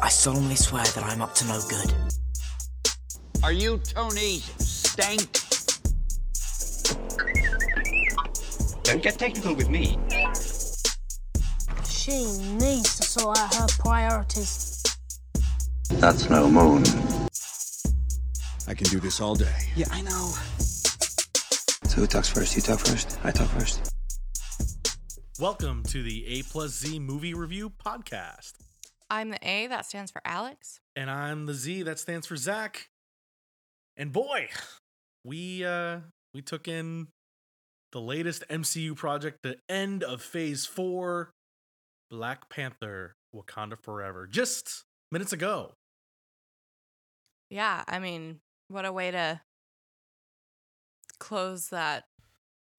I solemnly swear that I'm up to no good. Are you Tony Stank? Don't get technical with me. She needs to sort out her priorities. That's no moon. I can do this all day. Yeah, I know. So who talks first? You talk first? I talk first. Welcome to the A plus Z movie review podcast. I'm the A, that stands for Alex. And I'm the Z, that stands for Zach. And boy, we uh we took in the latest MCU project, the end of phase four, Black Panther, Wakanda Forever, just minutes ago. Yeah, I mean, what a way to close that,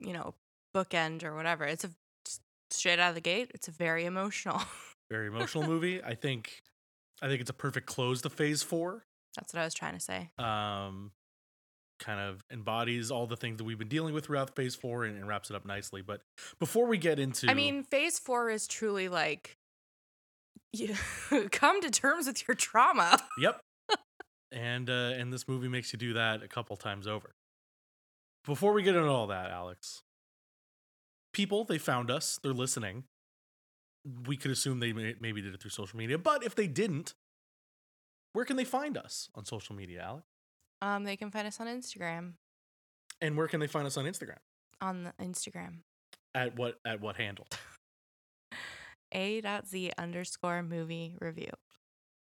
you know, bookend or whatever. It's a straight out of the gate. It's a very emotional. Very emotional movie. I think I think it's a perfect close to phase four. That's what I was trying to say. um, kind of embodies all the things that we've been dealing with throughout phase four and, and wraps it up nicely. But before we get into, I mean, phase four is truly like you come to terms with your trauma. yep, and uh, and this movie makes you do that a couple times over. Before we get into all that, Alex, people they found us, they're listening. We could assume they may, maybe did it through social media, but if they didn't, where can they find us on social media, Alex? Um, they can find us on Instagram. And where can they find us on Instagram? On the Instagram. At what at what handle? A.Z underscore movie review.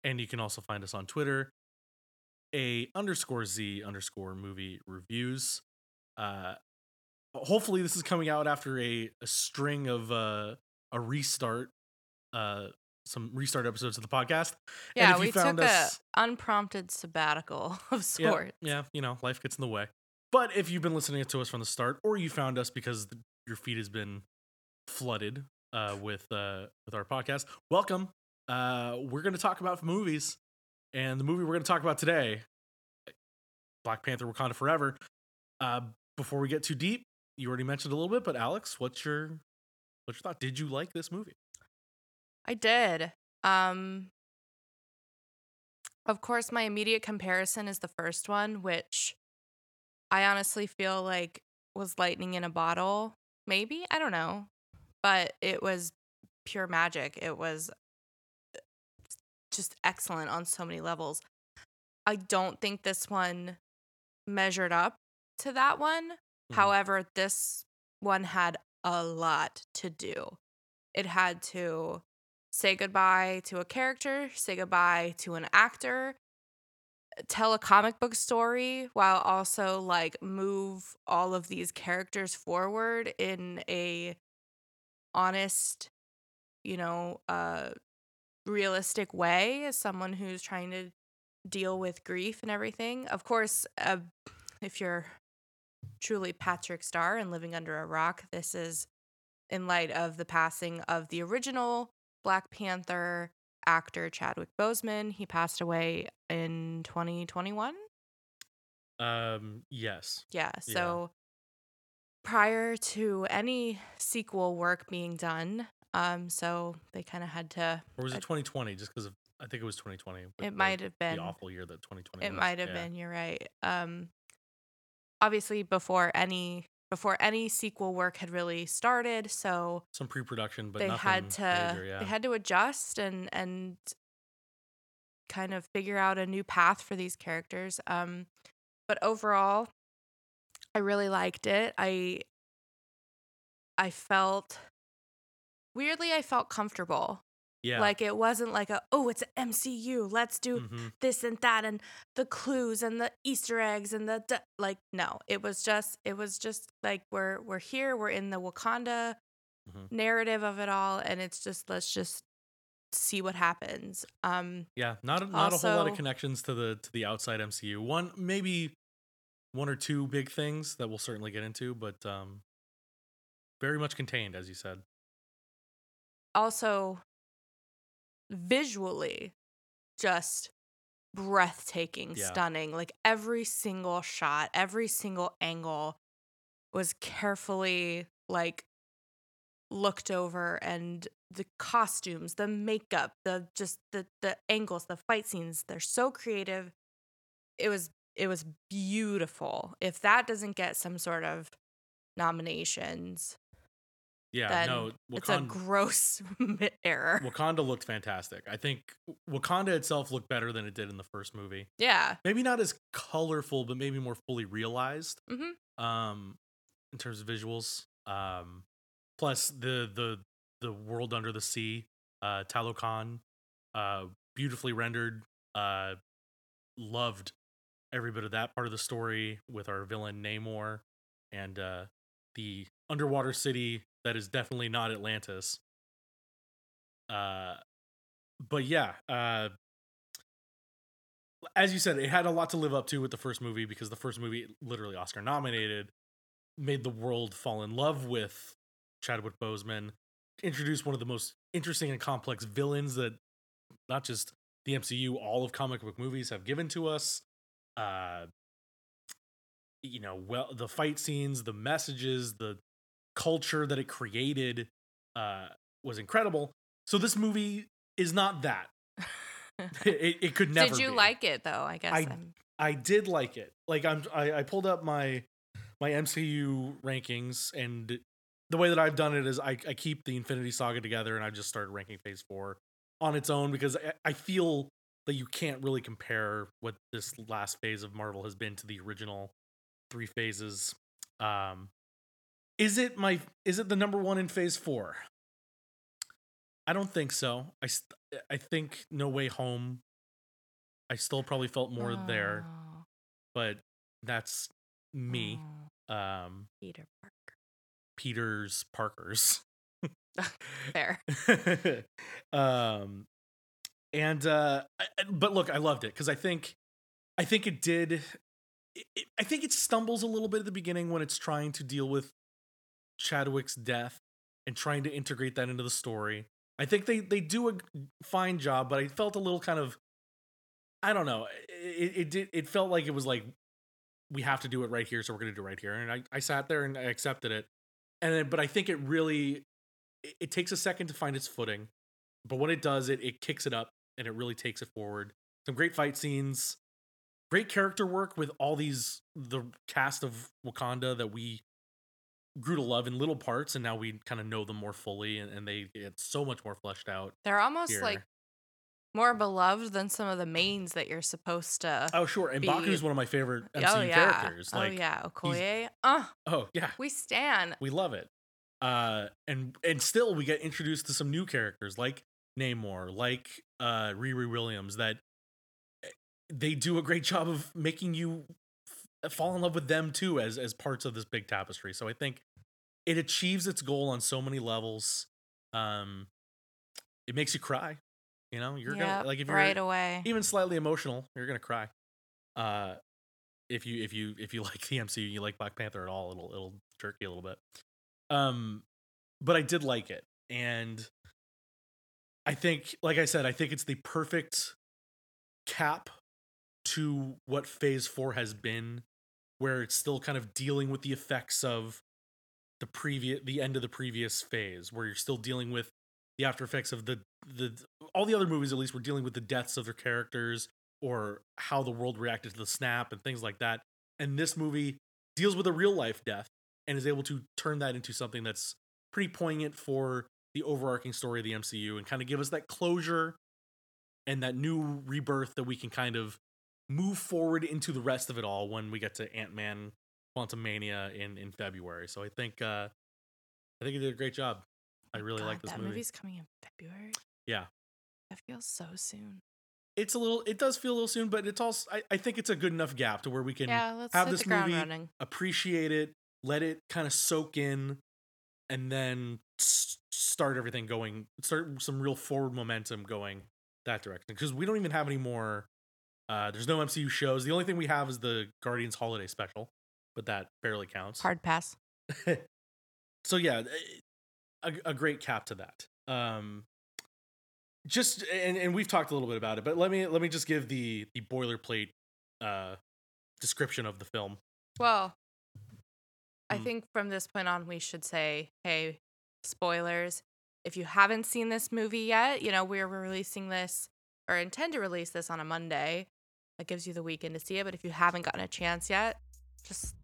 And you can also find us on Twitter, a underscore Z underscore movie reviews. Uh, hopefully, this is coming out after a, a string of uh, a restart, uh, some restart episodes of the podcast. And Yeah, we found took us- a unprompted sabbatical of yeah, yeah, you know, life gets in the way. But if you've been listening to us from the start, or you found us because the, your feed has been flooded uh, with uh, with our podcast, welcome. Uh, we're going to talk about movies, and the movie we're going to talk about today, Black Panther: Wakanda Forever. Uh, before we get too deep, you already mentioned a little bit, but Alex, what's your what's your thought? Did you like this movie? I did. Um Of course, my immediate comparison is the first one, which I honestly feel like was lightning in a bottle. Maybe, I don't know. But it was pure magic. It was uh, just excellent on so many levels. I don't think this one measured up to that one. Mhm. However, this one had a lot to do. It had to say goodbye to a character, say goodbye to an actor, tell a comic book story while also like move all of these characters forward in a honest, you know, uh realistic way as someone who's trying to deal with grief and everything. Of course, uh, if you're truly Patrick Star and living under a rock, this is in light of the passing of the original Black Panther actor Chadwick Boseman. He passed away in 2021. Um, yes. Yeah, Yeah. so prior to any sequel work being done, um so they kind of had to Or was it 2020? Just because of I think it was 2020. It might have been. the awful year that 2020. It might have Yeah. been. You're right. Um, obviously, before any before any sequel work had really started, so some pre-production, but they had to major, yeah. they had to adjust and and kind of figure out a new path for these characters. Um, but overall, I really liked it. I I felt weirdly, I felt comfortable. Yeah. Like it wasn't like a oh, it's an MCU. Let's do Mhm. this and that and the clues and the Easter eggs and the d- like. No, it was just it was just like we're we're here. We're in the Wakanda Mhm. narrative of it all, and it's just let's just see what happens. Um, Yeah, not a, not a whole lot of connections to the to the outside MCU. One maybe one or two big things that we'll certainly get into, but um very much contained as you said. also visually just breathtaking, Yeah. stunning. Like every single shot, every single angle was carefully like looked over and the costumes, the makeup, the just the the angles, the fight scenes, they're so creative. It was it was beautiful. If that doesn't get some sort of nominations, Yeah, no, it's a gross error. Wakanda looked fantastic. I think Wakanda itself looked better than it did in the first movie. Yeah. Maybe not as colorful, but maybe more fully realized. hmm um in terms of visuals um plus the the the world under the sea uh talokan uh beautifully rendered uh loved every bit of that part of the story with our villain namor and uh the underwater city that is definitely not atlantis uh but yeah uh as you said, it had a lot to live up to with the first movie because the first movie, literally Oscar nominated, made the world fall in love with Chadwick Boseman, introduced one of the most interesting and complex villains that not just the MCU, all of comic book movies have given to us. Uh, you know, well, the fight scenes, the messages, the culture that it created uh, was incredible. So this movie is not that. it, it could never. Did you be. like it though? I guess. I- I'm- I did like it. Like I'm I, I pulled up my my MCU rankings and the way that I've done it is I, I keep the Infinity Saga together and I just started ranking phase four on its own because I, I feel that you can't really compare what this last phase of Marvel has been to the original three phases. Um is it my is it the number one in phase four? I don't think so. I st- I think No Way Home. I still probably felt more there Oh, but that's me. oh, Um, Peter Parker. Peter's Parker's. Fair. um, and uh, I- but look, I loved it because I think, I think it did. It- I think it stumbles a little bit at the beginning when it's trying to deal with Chadwick's death and trying to integrate that into the story. I think they they do a fine job, but I felt a little kind of, I don't know. It it did. It felt like it was like we have to do it right here, so we're gonna do it right here. And I I sat there and I accepted it, and then, but I think it really it, it takes a second to find its footing, but when it does, it it kicks it up and it really takes it forward. Some great fight scenes, great character work with all these the cast of Wakanda that we grew to love in little parts, and now we kind of know them more fully, and, and they get so much more fleshed out. They're almost here. like more beloved than some of the mains that you're supposed to. Oh sure, and be- Mbaku's one of my favorite MCU oh yeah. characters. Like, oh yeah. Okoye. Uh, oh yeah, we stand. we love it. Uh, and and still we get introduced to some new characters like Namor, like uh Riri Williams. That eh, they do a great job of making you fall in love with them too as as parts of this big tapestry. So I think it achieves its goal on so many levels. Um, it makes you cry. You know, you're Yep, gonna like if you're right away. even slightly emotional, you're gonna cry. Uh, if you if you if you like the MCU, you like Black Panther at all, it'll it'll jerk you a little bit. Um, but I did like it, and I think, like I said, I think it's the perfect cap to what Phase Four has been, where it's still kind of dealing with the effects of the previous the end of the previous phase, where you're still dealing with the after effects of the the all the other movies at least were dealing with the deaths of their characters or how the world reacted to the snap and things like that. And this movie deals with a real life death and is able to turn that into something that's pretty poignant for the overarching story of the MCU and kind of give us that closure and that new rebirth that we can kind of move forward into the rest of it all when we get to Ant-Man Quantumania in in February. So I think uh I think it did a great job. I really God, like this that movie. movie's coming in February. Yeah. That feels so soon. It's a little it does feel a little soon, but it's also I, I think it's a good enough gap to where we can yeah, have this movie running. appreciate it, let it kind of soak in, and then s- start everything going, start some real forward momentum going that direction. Because we don't even have any more. Uh, there's no MCU shows. The only thing we have is the Guardians Holiday Special, but that barely counts. Hard pass. so yeah, a, a great cap to that. Um, just and, and we've talked a little bit about it, but let me let me just give the the boilerplate uh description of the film. Well, I Mm. think from this point on, we should say, hey, spoilers. if you haven't seen this movie yet, you know, we're releasing this or intend to release this on a Monday. That gives you the weekend to see it. But if you haven't gotten a chance yet, just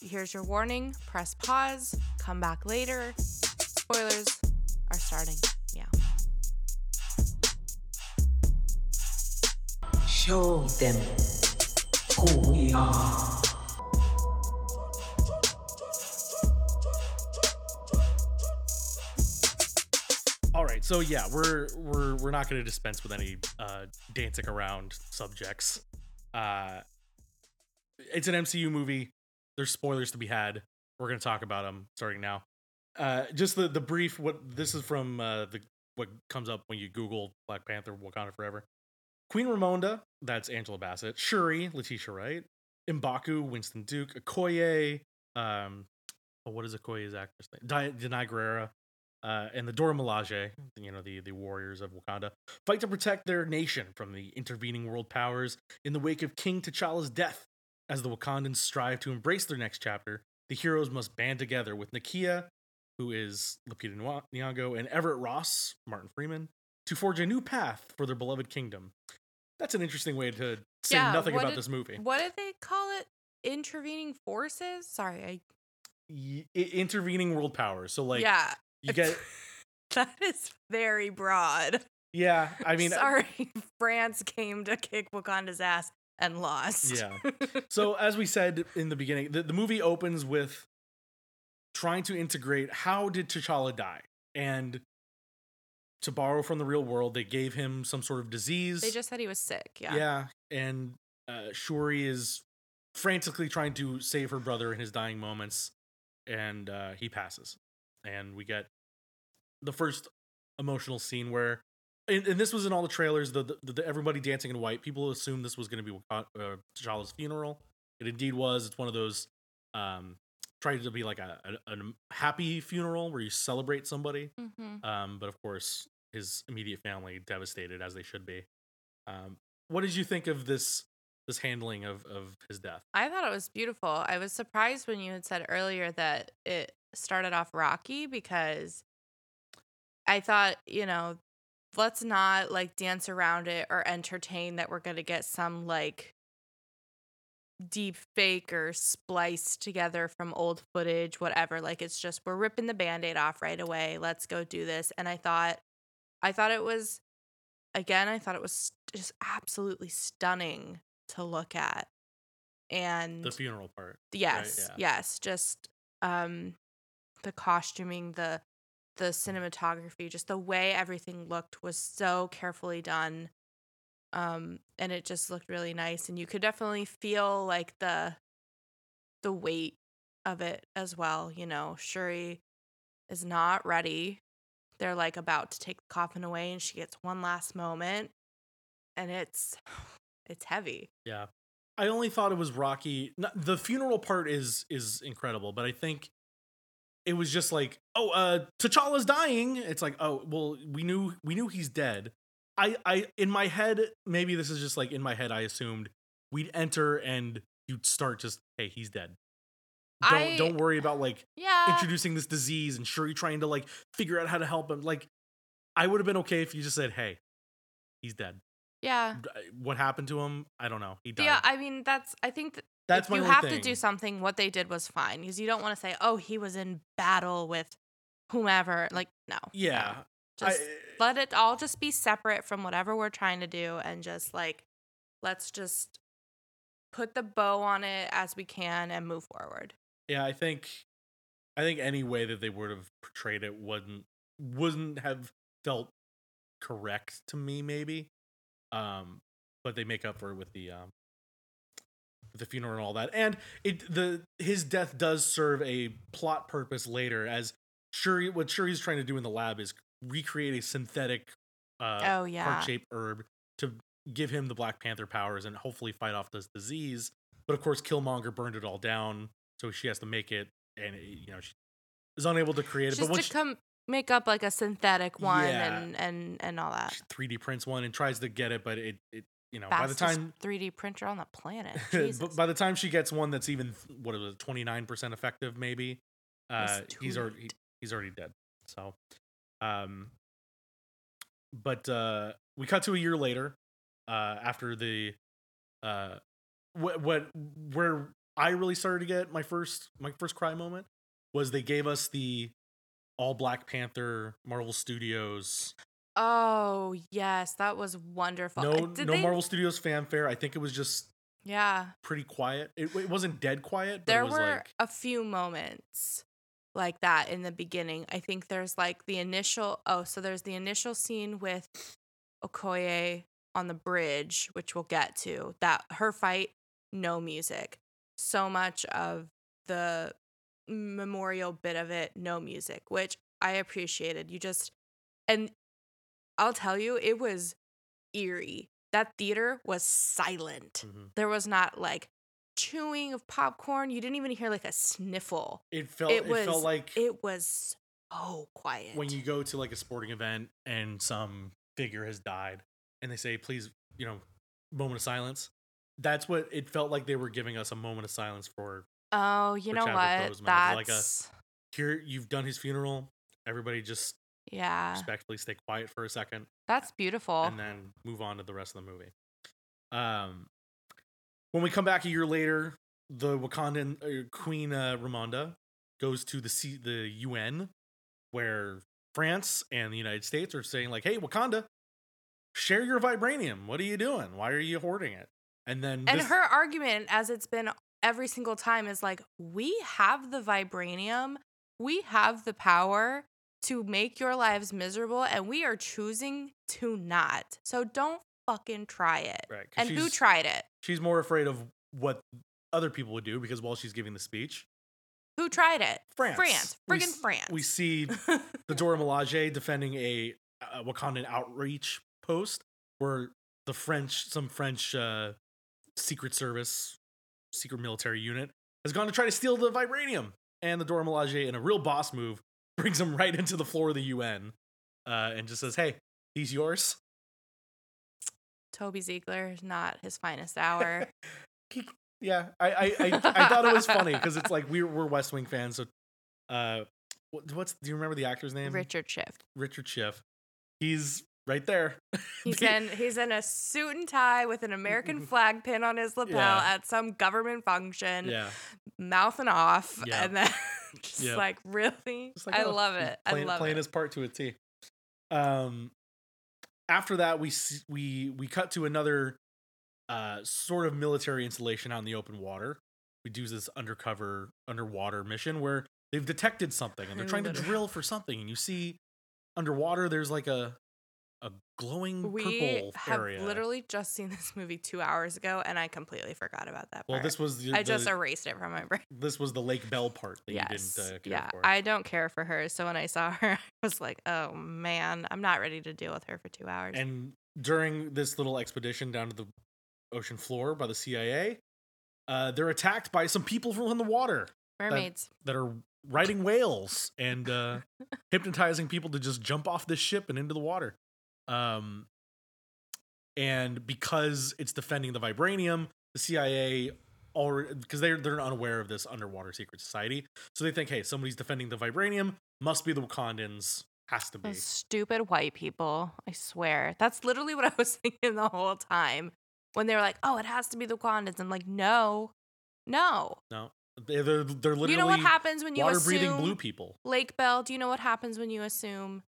here's your warning press pause, come back later. Spoilers are starting. Yeah. Show them who we are. So yeah, we're we're we're not going to dispense with any uh, dancing around subjects. Uh, it's an MCU movie. There's spoilers to be had. We're going to talk about them starting now. Uh, just the the brief. What this is from uh, the what comes up when you Google Black Panther Wakanda Forever. Queen Ramonda, that's Angela Bassett. Shuri, Letitia Wright. Mbaku, Winston Duke. Okoye, um, oh, what is Okoye's actress name? Danai Gurira uh, and the Dora Milaje, you know, the, the warriors of Wakanda, fight to protect their nation from the intervening world powers in the wake of King T'Challa's death. As the Wakandans strive to embrace their next chapter, the heroes must band together with Nakia, who is Lupita Nyong- Nyong'o, and Everett Ross, Martin Freeman, to forge a new path for their beloved kingdom. That's an interesting way to say Yeah, nothing about did- this movie. What did they call it? Intervening forces? Sorry, I Y- i- intervening world powers. So, like, yeah. You get, that is very broad. yeah, I mean, sorry, France came to kick Wakanda's ass and lost. Yeah. So as we said in the beginning, the, the movie opens with trying to integrate how did T'Challa die? And to borrow from the real world, they gave him some sort of disease. they just said he was sick. Yeah. yeah. And uh, Shuri is frantically trying to save her brother in his dying moments, and uh, he passes. And we get the first emotional scene where, and, and this was in all the trailers, the, the, the everybody dancing in white. People assumed this was going to be uh, T'Challa's funeral. It indeed was. It's one of those um, tried to be like a, a, a happy funeral where you celebrate somebody. hmm Um, but of course, his immediate family devastated as they should be. Um, what did you think of this this handling of of his death? I thought it was beautiful. I was surprised when you had said earlier that it started off rocky because I thought, you know, let's not like dance around it or entertain that we're going to get some like deep fake or spliced together from old footage, whatever. Like it's just we're ripping the band-aid off right away. Let's go do this. And I thought I thought it was again, I thought it was just absolutely stunning to look at. And The funeral part. yes, yeah. yes, just um the costuming, the the cinematography, just the way everything looked was so carefully done. Um and it just looked really nice and you could definitely feel like the the weight of it as well, you know. Shuri is not ready. They're like about to take the coffin away and she gets one last moment and it's it's heavy. Yeah. I only thought it was rocky. The funeral part is is incredible, but I think it was just like, oh, uh T'Challa's dying. It's like, oh, well, we knew we knew he's dead. I I in my head, maybe this is just like in my head I assumed we'd enter and you'd start just, hey, he's dead. Don't I- don't worry about like Yeah. introducing this disease and Shuri trying to like figure out how to help him. Like I would have been okay if you just said, "Hey, he's dead." Yeah. What happened to him? I don't know. He died. Yeah, I mean that's I think that That's if you have to do something, what they did was fine because you don't want to say, "Oh, he was in battle with whomever." Like, no, no. yeah. just I- let it all just be separate from whatever we're trying to do, and just like let's just put the bow on it as we can and move forward. Yeah, I think I think any way that they would have portrayed it wouldn't wouldn't have felt correct to me maybe. Um but they make up for it with the um with the funeral and all that. And it the his death does serve a plot purpose later as Shuri what Shuri's trying to do in the lab is recreate a synthetic uh Oh, yeah. heart-shaped herb to give him the Black Panther powers and hopefully fight off this disease. But of course Killmonger burned it all down, so she has to make it and you know she is unable to create it. Just but to she- come make up like a synthetic one Yeah. and and and all that. she 3D prints one and tries to get it, but it it you know by the time 3D printer on the planet. by the time she gets one that's even what is it, twenty nine percent effective, maybe uh, he's already late. he's already dead. So Um, but uh, we cut to a year later, uh, after the uh, what what where I really started to get my first my first cry moment was they gave us the all Black Panther Marvel Studios. Oh yes, that was wonderful. No, Did no they- Marvel Studios fanfare. I think it was just Yeah, pretty quiet. It, it wasn't dead quiet, but there it was were like a few moments like that in the beginning. I think there's like the initial. Oh, so there's the initial scene with Okoye on the bridge, which we'll get to. That her fight, no music. So much of the memorial bit of it, no music, which I appreciated. You just and I'll tell you, it was eerie. That theater was silent. Mhm. There was not like chewing of popcorn. You didn't even hear like a sniffle. it felt it it, was felt like it was so quiet. when you go to like a sporting event and some figure has died and they say please you know moment of silence that's what it felt like they were giving us a moment of silence for Oh, you know Chadwick what? Boseman, That's like a- here you've done his funeral everybody just yeah. respectfully stay quiet for a second That's beautiful. and then move on to the rest of the movie um when we come back a year later the wakandan uh, queen uh, ramonda goes to the C- the un where france and the united states are saying like hey wakanda share your vibranium what are you doing why are you hoarding it and then and this- her argument, as it's been every single time, is like, we have the vibranium, we have the power to make your lives miserable, and we are choosing to not. So don't fucking try it. Right, And who tried it? she's more afraid of what other people would do because while she's giving the speech Who tried it? france France. Friggin' s- France. we see the Dora Milaje defending a, uh Wakandan outreach post where the French, some French uh, secret service, secret military unit has gone to try to steal the vibranium. And the Dora Milaje, in a real boss move, brings him right into the floor of the UN uh, and just says, hey, he's yours. Toby Ziegler is not his finest hour. Yeah, I, I, I, I thought it was funny because it's like we're, we're West Wing fans. So, uh, what, what's, do you remember the actor's name? Richard Schiff. Richard Schiff. He's right there. He's in he's in a suit and tie with an American flag pin on his lapel Yeah. at some government function, Yeah. mouthing off, Yeah. and then just like really, Just like, I oh, love it. I Playing, love playing it. his part to a T. Um, after that, we we we cut to another uh sort of military installation out in the open water. We do this undercover underwater mission where they've detected something and they're trying to drill for something, and you see underwater there's like a a glowing purple area. we purple have area. literally just seen this movie two hours ago, and I completely forgot about that. well, part. this was the, I just erased it from my brain. this was the Lake Bell part that Yes, you didn't uh, care yeah, for. I don't care for her. So when I saw her, I was like, oh man, I'm not ready to deal with her for two hours. And during this little expedition down to the ocean floor by the CIA, uh, they're attacked by some people from in the water Mermaids. that are riding whales and uh, hypnotizing people to just jump off this ship and into the water. Um, and because it's defending the vibranium, the CIA already because they're they're unaware of this underwater secret society, so they think, hey, somebody's defending the vibranium, must be the Wakandans, has to be. Those stupid white people. I swear. That's literally what I was thinking the whole time. When they were like, oh, it has to be the Wakandans. I'm like, no, no. No, they're they're, literally you know what happens when you water assume breathing blue people. Lake Bell? Do you know what happens when you assume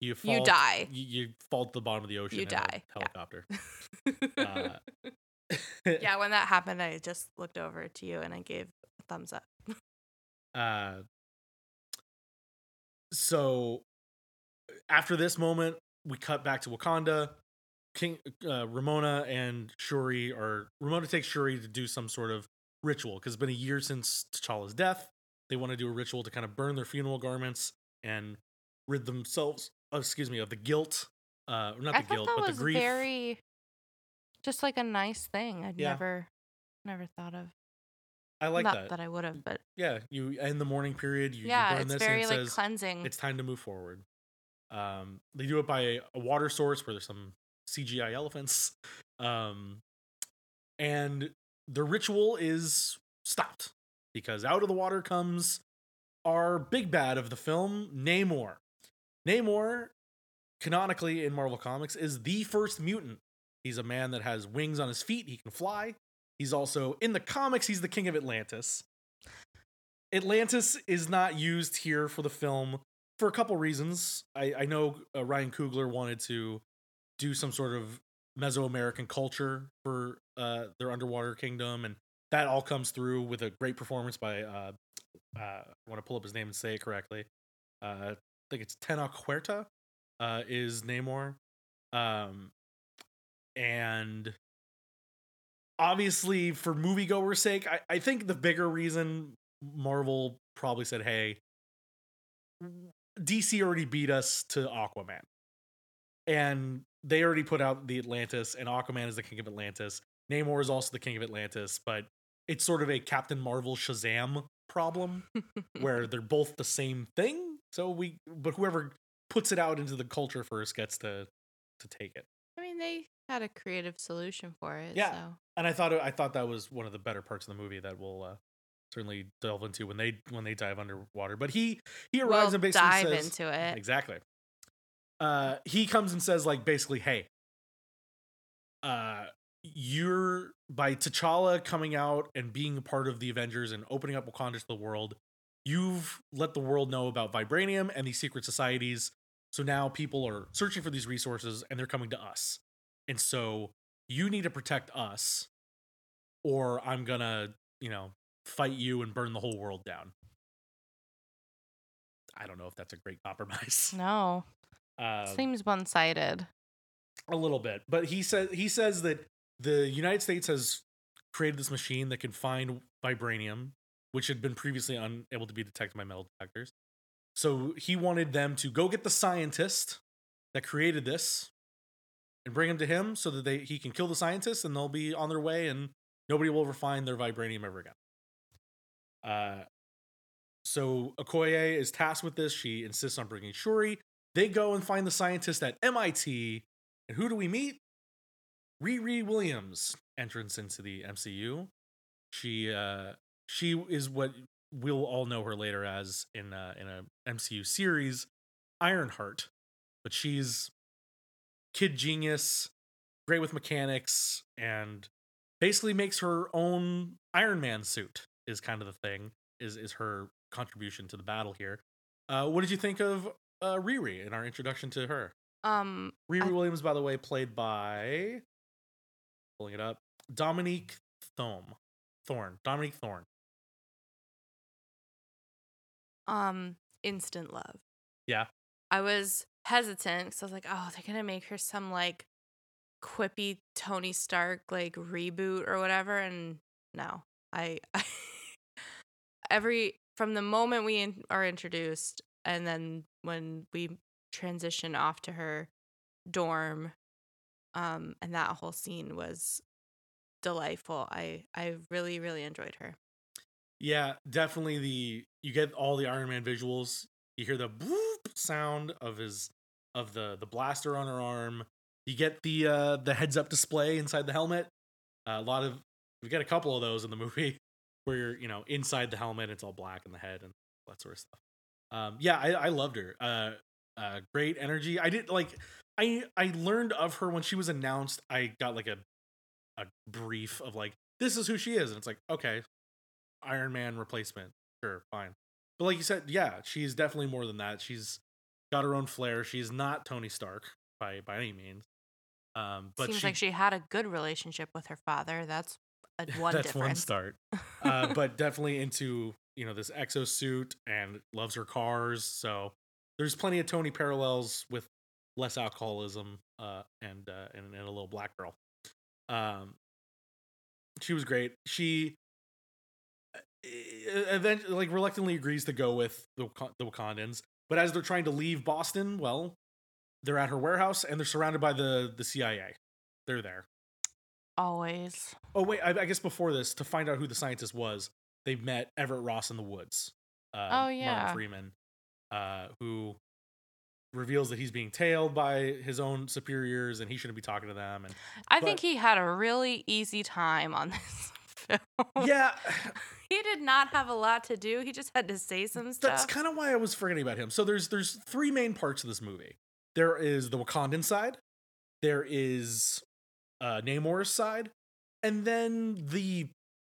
You fall, You die. You, you fall to the bottom of the ocean. You in a die, yeah. helicopter. Uh, yeah, when that happened, I just looked over to you and I gave a thumbs up. Uh, so after this moment, we cut back to Wakanda. King uh, Ramona and Shuri are Ramona takes Shuri to do some sort of ritual because it's been a year since T'Challa's death. They want to do a ritual to kind of burn their funeral garments and rid themselves, oh, excuse me, of the guilt. Uh, not I the guilt, that but was the grief. very, just like a nice thing. I'd Yeah. never, never thought of. I like Not that. that I would have, but Yeah, you in the morning period, you, you yeah, burn it's this very and it like says cleansing. it's time to move forward. Um, they do it by a water source where there's some CGI elephants, um, and the ritual is stopped because out of the water comes our big bad of the film, Namor. Namor, canonically in Marvel Comics, is the first mutant. He's a man that has wings on his feet. He can fly. He's also in the comics. He's the king of Atlantis. Atlantis is not used here for the film for a couple reasons. I, I know uh, Ryan Coogler wanted to do some sort of Mesoamerican culture for uh, their underwater kingdom, and that all comes through with a great performance by uh, uh, I want to pull up his name and say it correctly. I think it's Tenoch Huerta uh, is Namor, um, and obviously for moviegoers' sake, I, I think the bigger reason Marvel probably said, "Hey, DC already beat us to Aquaman," and they already put out the Atlantis, and Aquaman is the king of Atlantis. Namor is also the king of Atlantis, but it's sort of a Captain Marvel Shazam problem where they're both the same thing. So we, but whoever puts it out into the culture first gets to to take it. I mean, they had a creative solution for it. Yeah. So. And I thought I thought that was one of the better parts of the movie that we'll uh, certainly delve into when they when they dive underwater. But he he arrives We'll and basically dive says, into it. exactly. Uh, he comes and says like basically, hey, uh, you're by T'Challa coming out and being a part of the Avengers and opening up Wakanda to the world. You've let the world know about vibranium and these secret societies. So now people are searching for these resources and they're coming to us. And so you need to protect us or I'm going to, you know, fight you and burn the whole world down. I don't know if that's a great compromise. No, Um, seems one sided. a little bit but he says he says that the united states has created this machine that can find vibranium which had been previously unable to be detected by metal detectors. So he wanted them to go get the scientist that created this and bring him to him so that they he can kill the scientist and they'll be on their way and nobody will ever find their vibranium ever again. Uh so okoye is tasked with this. She insists on bringing shuri. They go and find the scientist at mit and who do we meet? Riri Williams entrance into the MCU. She uh she is what we'll all know her later as in uh in a MCU series, Ironheart. But she's kid genius, great with mechanics, and basically makes her own Iron Man suit is kind of the thing, is is her contribution to the battle here. Uh what did you think of uh Riri in our introduction to her? Um, Riri I- Williams, by the way, played by pulling it up, Dominique Thorne. Thorne. Dominique Thorne. Um, instant love. Yeah. I was hesitant because I was like, oh, they're gonna make her some like quippy Tony Stark like reboot or whatever, and no, I, I every from the moment we in, are introduced, and then when we transition off to her dorm, um, and that whole scene was delightful. I I really really enjoyed her. Yeah, definitely the you get all the Iron Man visuals. You hear the boop sound of his of the the blaster on her arm. You get the uh the heads up display inside the helmet. Uh, a lot of we get a couple of those in the movie where you're, you know, inside the helmet it's all black in the head and that sort of stuff. Um yeah, I I loved her. Uh uh great energy. I did like I I learned of her when she was announced. I got like a a brief of like this is who she is and it's like okay, Iron Man replacement. Sure, fine. But like you said, yeah, she's definitely more than that. She's got her own flair. She's not Tony Stark by by any means. Um, but Seems she, like she had a good relationship with her father. That's a one that's difference. one start. uh, but definitely into you know this exosuit and loves her cars. So there's plenty of Tony parallels with less alcoholism uh, and, uh, and and a little black girl. Um, she was great. She eventually like reluctantly agrees to go with the the Wakandans, but as they're trying to leave Boston, well, they're at her warehouse and they're surrounded by the the CIA. They're there. Always. Oh wait, I, I guess before this, to find out who the scientist was, they met Everett Ross in the woods. Uh, Oh, yeah. Martin Freeman, uh, who reveals that he's being tailed by his own superiors and he shouldn't be talking to them. And I think he had a really easy time on this film. yeah, he did not have a lot to do. He just had to say some stuff. that's kind of why I was forgetting about him. So there's there's three main parts of this movie. There is the Wakandan side, there is uh Namor's side, and then the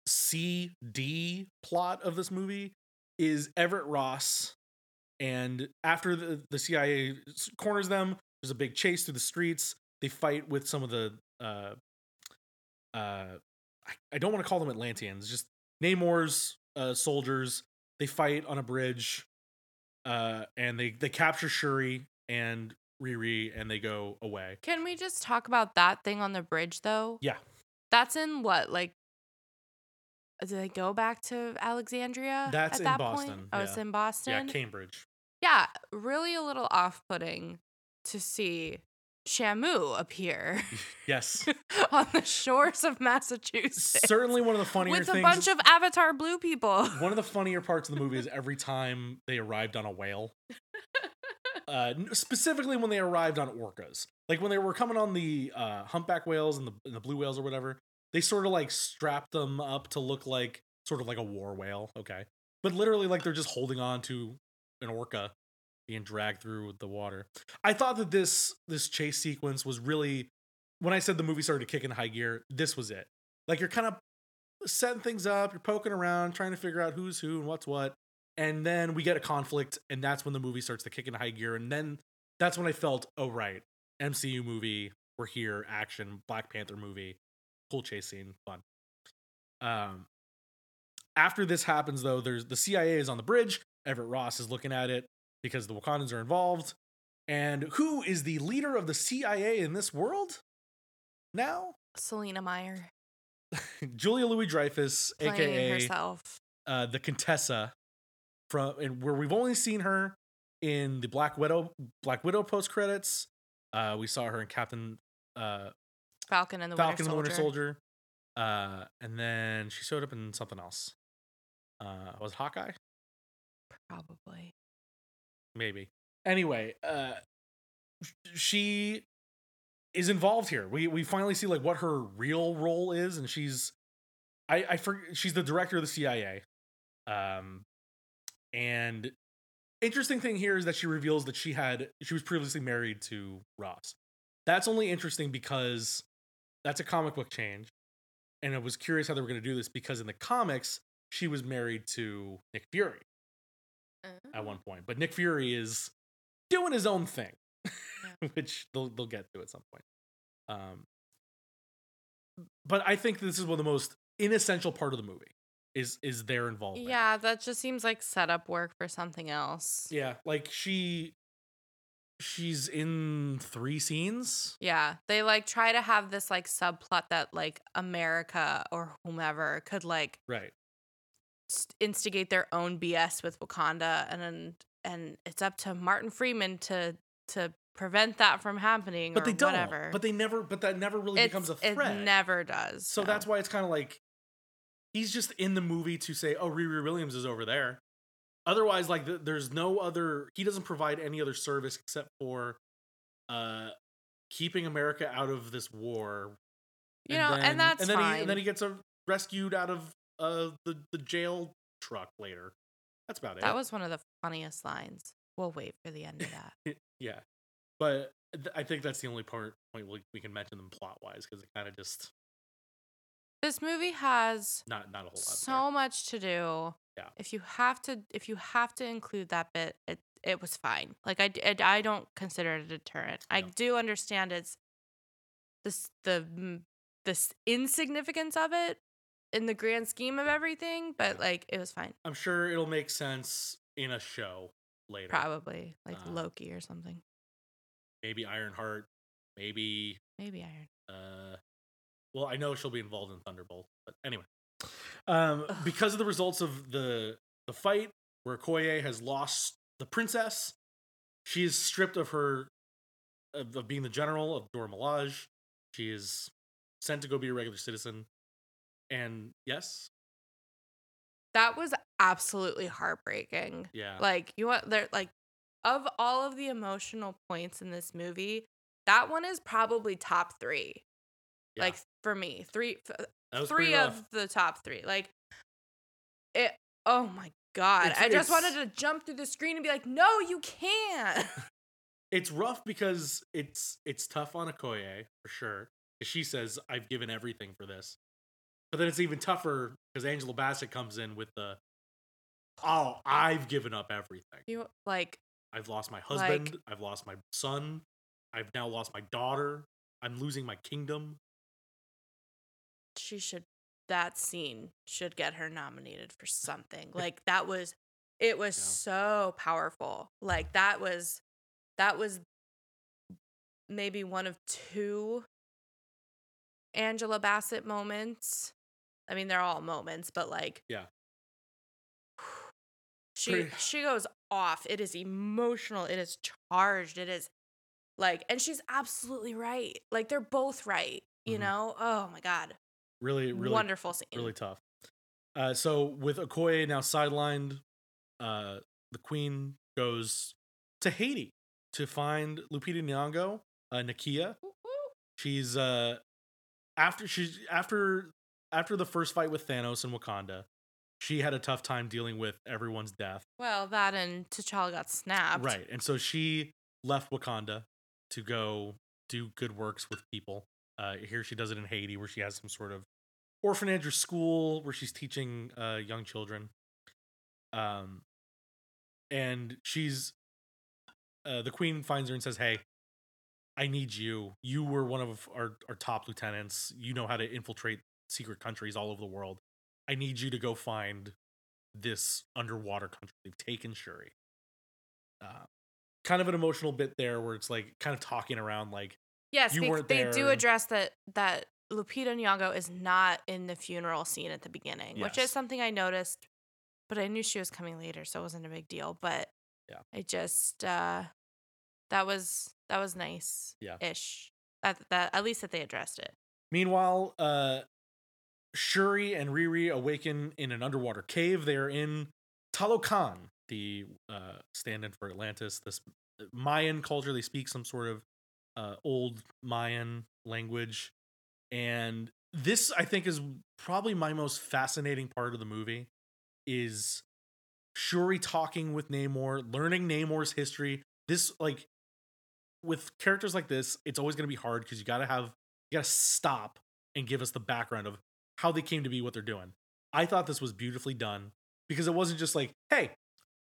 C D plot of this movie is Everett Ross. And after the, the CIA corners them, there's a big chase through the streets. They fight with some of the uh uh I, I don't want to call them Atlanteans, just Namor's uh soldiers. They fight on a bridge uh and they they capture Shuri and Riri and they go away. Can we just talk about that thing on the bridge though? Yeah. That's in what, like do they go back to Alexandria? That's at in that Boston, Point? Oh, it's in Boston. Yeah, Cambridge. Yeah, really a little off-putting to see Shamu appear Yes. on the shores of Massachusetts Certainly one of the funnier things with a things. bunch of Avatar blue people. one of the funnier parts of the movie is every time they arrived on a whale. Uh, specifically when they arrived on orcas, like when they were coming on the uh, humpback whales and the, and the blue whales or whatever, they sort of like strapped them up to look like sort of like a war whale. Okay, but literally like they're just holding on to an orca being dragged through the water. I thought that this this chase sequence was really when I said the movie started to kick in high gear. This was it. Like you're kind of setting things up, you're poking around, trying to figure out who's who and what's what. And then we get a conflict, and that's when the movie starts to kick into high gear. And then that's when I felt, oh, right, MCU movie, we're here, action, Black Panther movie, cool chase scene, fun. Um, after this happens, though, there's the CIA is on the bridge. Everett Ross is looking at it because the Wakandans are involved. And who is the leader of the CIA in this world now? Selina Meyer Julia Louis Dreyfus, aka herself. uh, the Contessa, from and where we've only seen her in the Black Widow Black Widow post credits. Uh, we saw her in Captain uh, Falcon and the Falcon Winter and the Winter Soldier. Soldier, uh, and then she showed up in something else. Uh, was it Hawkeye? Probably. Maybe. Anyway, uh she is involved here. We we finally see like what her real role is, and she's I I for, she's the director of the CIA. Um, and interesting thing here is that she reveals that she had she was previously married to Ross. That's only interesting because that's a comic book change, and I was curious how they were going to do this because in the comics she was married to Nick Fury at one point. But Nick Fury is doing his own thing, which they'll they'll get to at some point. Um, but I think this is one of the most inessential part of the movie is is their involvement. Yeah, that just seems like setup work for something else. yeah, like she she's in three scenes. Yeah, they like try to have this like subplot that like America or whomever could like Right. Instigate their own BS with Wakanda, and then and it's up to Martin Freeman to to prevent that from happening. But or they don't. Whatever. But they never. But that never really It's- becomes a threat. It never does. So no. that's why it's kind of like he's just in the movie to say, "Oh, Riri Williams is over there." Otherwise, like th- there's no other. He doesn't provide any other service except for uh keeping America out of this war. you know, then- and that's and then fine. He, and then he gets uh, rescued out of uh the the jail truck later. That's about it. that was one of the funniest lines. We'll wait for the end of that. yeah, but th- I think that's the only part point we, we can mention them plot wise because it kind of just this movie has not not a whole lot. so much to do. Yeah. If you have to, if you have to include that bit, it it was fine. Like I it- I don't consider it a deterrent. I do understand it's this the this insignificance of it in the grand scheme of everything, but like it was fine. I'm sure it'll make sense in a show later. Probably like Um, Loki or something. Maybe Ironheart. Maybe Maybe Iron. uh well, I know she'll be involved in Thunderbolt, but anyway. Um Ugh. because of the results of the the fight where Okoye has lost the princess, she is stripped of her of, of being the general of Dora Milaje. She is sent to go be a regular citizen. And yes, That was absolutely heartbreaking. yeah. Like you want there like of all of the emotional points in this movie, that one is probably top three. Yeah. Like for me, three f- three pretty rough. of the top three. Like it. Oh my god! It's- I just wanted to jump through the screen and be like, "No, you can't." It's rough because it's it's tough on Okoye for sure. She says, "I've given everything for this," but then it's even tougher because Angela Bassett comes in with the, "Oh, oh. I've given up everything. you like I've lost my husband. I've lost my son. I've now lost my daughter. I'm losing my kingdom." she should. That scene should get her nominated for something. Like that was, it was Yeah. so powerful. Like that was, that was maybe one of two Angela Bassett moments. I mean, they're all moments, but like, Yeah. she Pretty- she goes off. It is emotional. It is charged. It is like, and she's absolutely right. Like they're both right. You Mhm. know? Oh my god, Really, really wonderful scene. really tough. Uh, so with Okoye now sidelined, uh, the queen goes to Haiti to find Lupita Nyong'o, uh, Nakia. She's uh, after she's after after the first fight with Thanos in Wakanda, she had a tough time dealing with everyone's death. Well, that and T'Challa got snapped. Right, and so she left Wakanda to go do good works with people. Uh, here she does it in Haiti, where she has some sort of orphanage or school where she's teaching uh, young children. Um, and she's uh, the queen finds her and says, "Hey, I need you. You were one of our our top lieutenants. You know how to infiltrate secret countries all over the world. I need you to go find this underwater country. They've taken Shuri." Uh, kind of an emotional bit there where it's like kind of talking around like Yes, You weren't they do address that that Lupita Nyong'o is not in the funeral scene at the beginning, which is something I noticed, but I knew she was coming later, so it wasn't a big deal. But Yeah. I just uh that was that was nice. Yeah. ish. That that at least that they addressed it. Meanwhile, uh, Shuri and Riri awaken in an underwater cave. They are in Talokan, the uh, stand-in for Atlantis. This Mayan culture. They speak some sort of uh, old Mayan language, and this I think is probably my most fascinating part of the movie. Is Shuri talking with Namor, learning Namor's history. This like with characters like this, it's always going to be hard because you got to have you got to stop and give us the background of how they came to be what they're doing. I thought this was beautifully done because it wasn't just like, "Hey,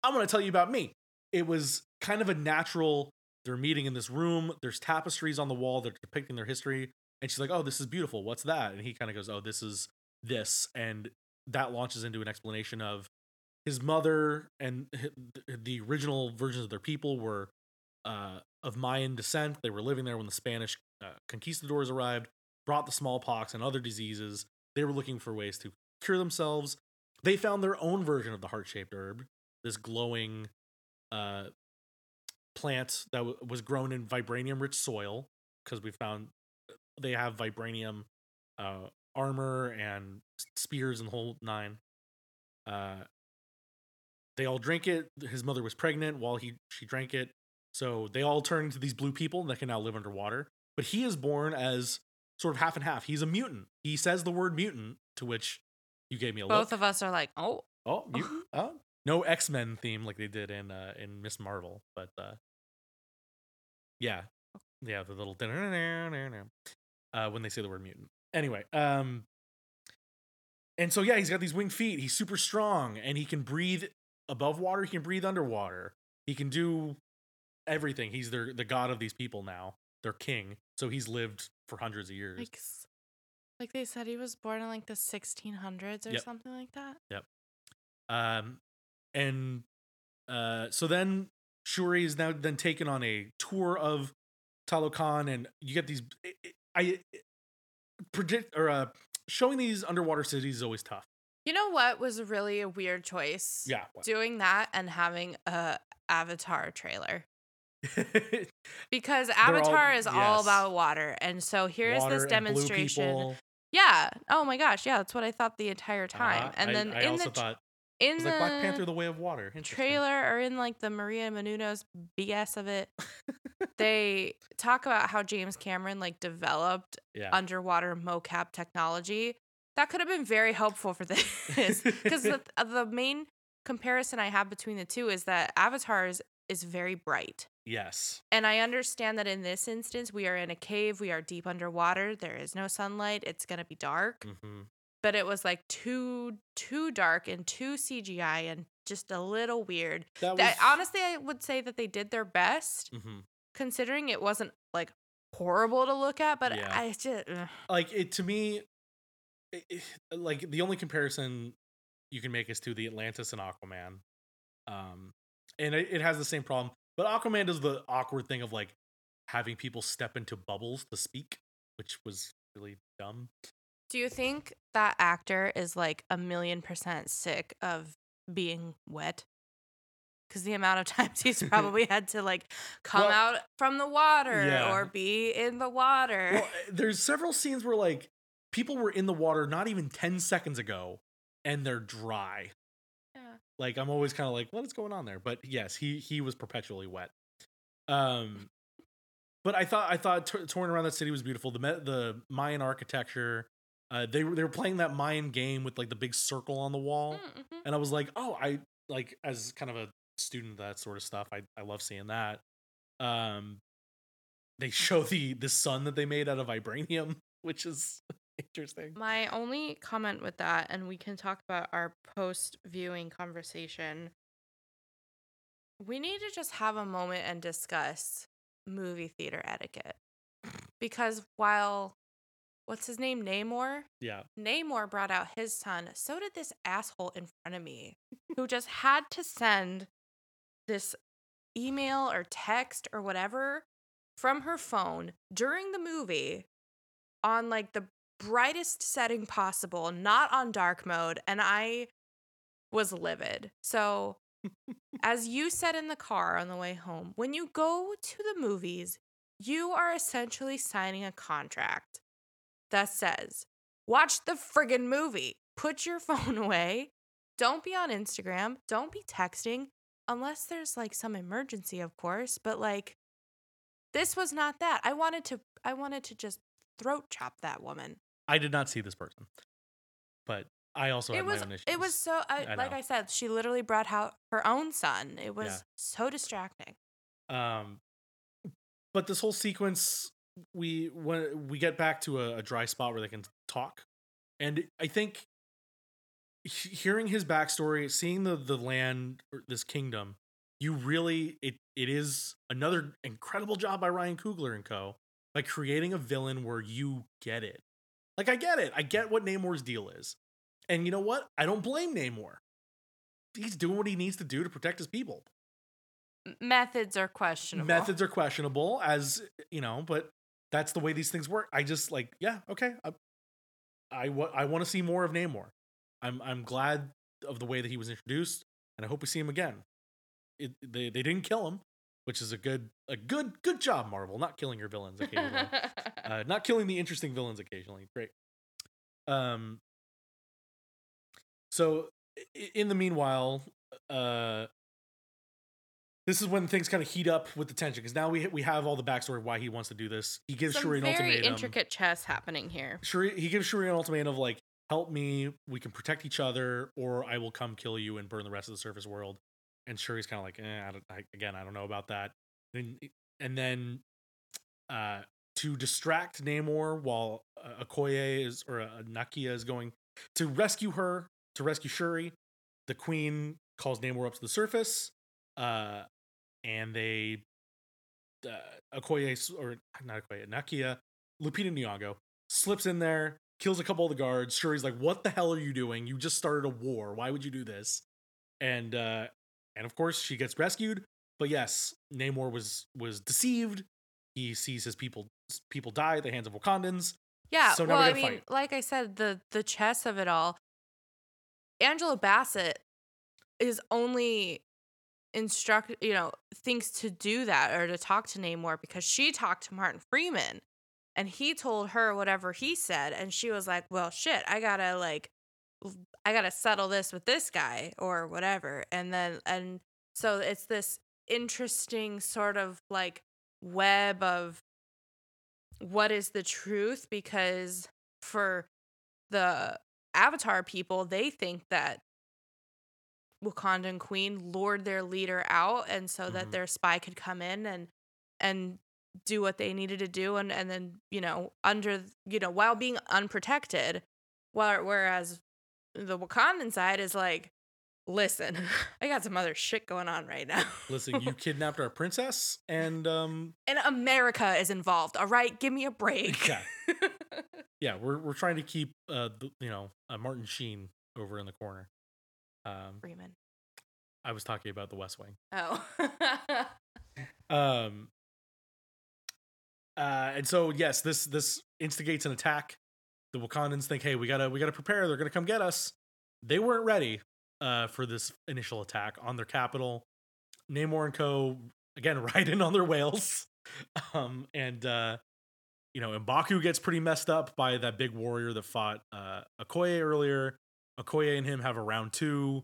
I'm going to tell you about me." It was kind of a natural they're meeting in this room, there's tapestries on the wall that are depicting their history, and she's like, "Oh, this is beautiful. What's that?" And he kind of goes, "Oh, this is this." And that launches into an explanation of his mother and the original versions of their people were uh, of Mayan descent. They were living there when the Spanish uh, conquistadors arrived, brought the smallpox and other diseases. They were looking for ways to cure themselves. They found their own version of the heart shaped herb, this glowing uh, plant that w- was grown in vibranium rich soil, because we found they have vibranium uh, armor and spears and the whole nine. Uh, they all drink it. His mother was pregnant while he she drank it. So they all turn into these blue people that can now live underwater. But he is born as sort of half and half. He's a mutant. He says the word mutant, to which you gave me a Both look. of us are like, oh, Oh, mutant. oh. No X Men theme like they did in uh, in Ms. Marvel, but uh, yeah, yeah, the little uh, when they say the word mutant. Anyway, um, and so yeah, he's got these winged feet. He's super strong, and he can breathe above water. He can breathe underwater. He can do everything. He's their the god of these people now. Their king. So he's lived for hundreds of years. like, like they said he was born in like the 1600s or Yep. something like that. Yep. Um, and uh, so then Shuri is now then taken on a tour of Talokan, and you get these. I, I predict or uh, showing these underwater cities is always tough. You know what was really a weird choice? Yeah. what? Doing that and having a Avatar trailer. Because all- Avatar is all about water. And so here's Water this demonstration. Yeah. Oh my gosh. Yeah, that's what I thought the entire time. Uh-huh. and I- then I, in also the thought In the like Black Panther: The Way of Water. Trailer or in like the Maria Menounos BS of it, they talk about how James Cameron like developed Yeah. underwater mocap technology. That could have been very helpful for this because the, uh, the main comparison I have between the two is that Avatar is, very bright. yes. And I understand that in this instance, we are in a cave, we are deep underwater, there is no sunlight, it's going to be dark. hmm But it was like too too dark and too CGI and just a little weird. That was That, honestly, I would say that they did their best, hmm considering it wasn't like horrible to look at. But Yeah. I just ugh. like it to me. it- it- like the only comparison you can make is to the Atlantis and Aquaman, um, and it, it has the same problem. But Aquaman does the awkward thing of like having people step into bubbles to speak, which was really dumb. do you think that actor is like a million percent sick of being wet? Because the amount of times he's probably had to like come Well, out from the water yeah. or be in the water. Well, eh, there's several scenes where like people were in the water not even 10 seconds ago and they're dry. Like I'm always kind of like what is going on there? But yes, he he was perpetually wet. Um but I thought I thought t- touring around that city was beautiful. The the Mayan architecture, uh they were they were playing that Mayan game with like the big circle on the wall Mm-hmm. and I was like, "Oh, I like as kind of a student of that sort of stuff. I I love seeing that." Um they show the the sun that they made out of vibranium, which is interesting. My only comment with that, and we can talk about our post viewing conversation. We need to just have a moment and discuss movie theater etiquette. Because while, what's his name? Namor? Yeah. Namor brought out his son, so did this asshole in front of me who just had to send this email or text or whatever from her phone during the movie on like the brightest setting possible, not on dark mode. And I was livid. So, as you said in the car on the way home, when you go to the movies, you are essentially signing a contract that says, watch the friggin' movie, put your phone away, don't be on Instagram, don't be texting, unless there's like some emergency, of course, but like, this was not that. I wanted to I wanted to just throat chop that woman. I did not see this person, but I also it had was my own issues. it was so I, I like know. I said, she literally brought out her own son. It was Yeah. so distracting. Um, but this whole sequence, we when we get back to a, a dry spot where they can talk, and I think hearing his backstory, seeing the the land, or this kingdom, you really it it is another incredible job by Ryan Coogler and Co. By creating a villain where you get it. Like I get it, I get what Namor's deal is, and you know what? I don't blame Namor. He's doing what he needs to do to protect his people. Methods are questionable. methods are questionable as you know but that's the way these things work. I just like yeah okay i i, I want to see more of namor. I'm i'm glad of the way that he was introduced and i hope we see him again. It, they, they didn't kill him which is a good a good good job marvel not killing your villains occasionally uh, not killing the interesting villains occasionally great um so in the meanwhile uh this is when things kind of heat up with the tension because now we we have all the backstory of why he wants to do this. He gives Some Shuri an very intricate chess happening here. Shuri, he gives Shuri an ultimatum of like, "Help me, we can protect each other, or I will come kill you and burn the rest of the surface world." And Shuri's kind of like, eh, I don't, I, again, I don't know about that. And, and then, uh, to distract Namor while uh, Okoye is or uh, Nakia is going to rescue her, to rescue Shuri, the Queen calls Namor up to the surface, uh, and they, uh, Okoye or not Okoye, Nakia, Lupita Nyong'o slips in there, kills a couple of the guards. Shuri's like, "What the hell are you doing? You just started a war. Why would you do this?" And uh, and of course she gets rescued. But yes, Namor was was deceived. He sees his people people die at the hands of Wakandans. Yeah. So well, I mean, fight. like I said, the the chess of it all. Angela Bassett is only instruct, you know, thinks to do that or to talk to Namor because she talked to Martin Freeman, and he told her whatever he said, and she was like, "Well, shit, I gotta like I got to settle this with this guy or whatever. And then, and so it's this interesting sort of like web of what is the truth because for the Avatar people, they think that Wakandan Queen lured their leader out, and so that Mhm. their spy could come in and and do what they needed to do, and and then you know under you know while being unprotected, while whereas the Wakandan side is like, listen, I got some other shit going on right now. Listen, you kidnapped our princess, and um, and America is involved. All right, give me a break. Yeah. yeah, we're we're trying to keep uh, the, you know, uh, Martin Sheen over in the corner. Um, Freeman. I was talking about the West Wing. Oh. Um, uh, and so yes, this this instigates an attack. The Wakandans think, hey, we gotta we gotta prepare. They're gonna come get us. They weren't ready uh, for this initial attack on their capital. Namor and Co. again ride in on their whales, um, and uh, you know, Mbaku gets pretty messed up by that big warrior that fought uh, Okoye earlier. Okoye and him have a round two.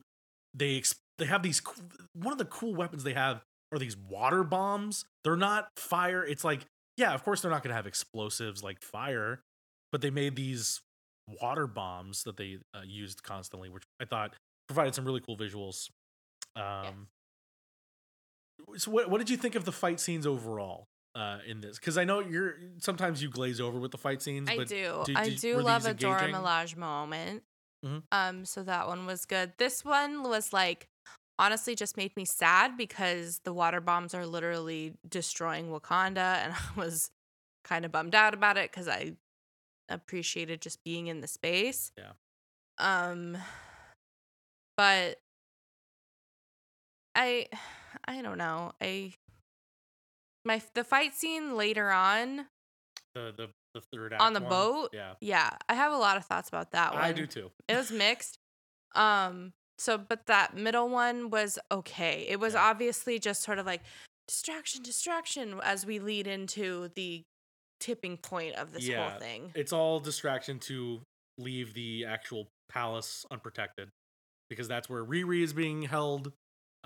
They ex- they have these co- one of the cool weapons they have are these water bombs. They're not fire. It's like yeah, of course they're not going to have explosives like fire, but they made these water bombs that they uh, used constantly, which I thought provided some really cool visuals. Um, So what what did you think of the fight scenes overall? Uh, in this, because I know you're sometimes you glaze over with the fight scenes. I but do. did- I do love a Dora? Milaje moment. Mhm. Um, so that one was good. This one was like honestly just made me sad because the water bombs are literally destroying Wakanda, and I was kind of bummed out about it because I appreciated just being in the space. Yeah. Um, but I, I don't know. I my the fight scene later on The the the third act on the one? boat. Yeah, Yeah, I have a lot of thoughts about that one. I do too. It was mixed. Um, so but that middle one was okay. It was Yeah. obviously just sort of like distraction, distraction as we lead into the tipping point of this Yeah. whole thing. It's all distraction to leave the actual palace unprotected, because that's where Riri is being held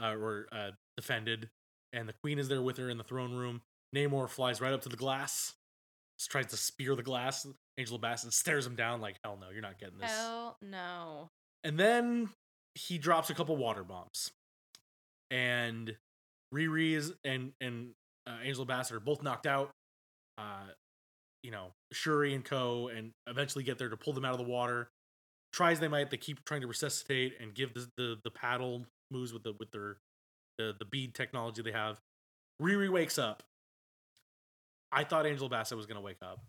uh, or uh, defended, and the queen is there with her in the throne room. Namor flies right up to the glass, tries to spear the glass. Angela Bassett stares him down like, "Hell no, you're not getting this." Hell no. And then he drops a couple water bombs. And Riri is and and uh, Angela Bassett are both knocked out. Uh, you know, Shuri and Co. and eventually get there to pull them out of the water. Tries they might, they keep trying to resuscitate and give the the, the paddle moves with the with their the the bead technology they have. Riri wakes up. I thought Angela Bassett was gonna wake up.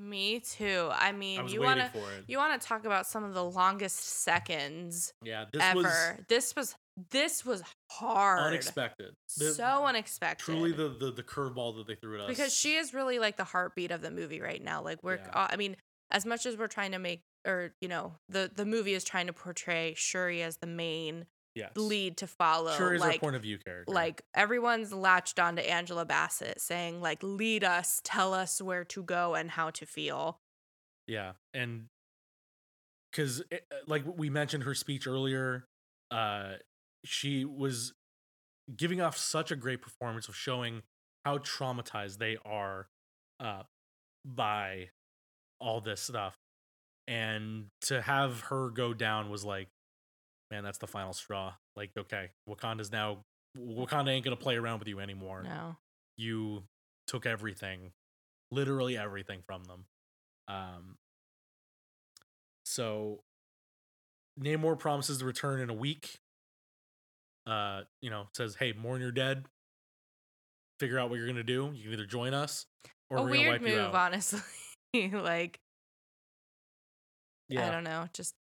Me too. I mean, I you want to you want to talk about some of the longest seconds yeah, this ever. was this was this was hard. unexpected. The- so unexpected. truly the the, the curveball that they threw at us. because she is really like the heartbeat of the movie right now. Like we're, Yeah. uh, I mean, as much as we're trying to make, or you know, the the movie is trying to portray Shuri as the main yes. lead to follow. Shuri is our like, point of view character. like everyone's latched onto Angela Bassett, saying like, "Lead us, tell us where to go and how to feel." yeah, and because like we mentioned her speech earlier, uh, she was giving off such a great performance of showing how traumatized they are uh, by all this stuff, and to have her go down was like, man, that's the final straw. Like, okay, Wakanda's now Wakanda ain't gonna play around with you anymore. No, you took everything, literally everything from them. Um, so Namor promises to return in a week. Uh, you know, says, "Hey, mourn your dead. Figure out what you're gonna do. You can either join us or a we're gonna weird wipe you out." honestly. like yeah. I don't know, just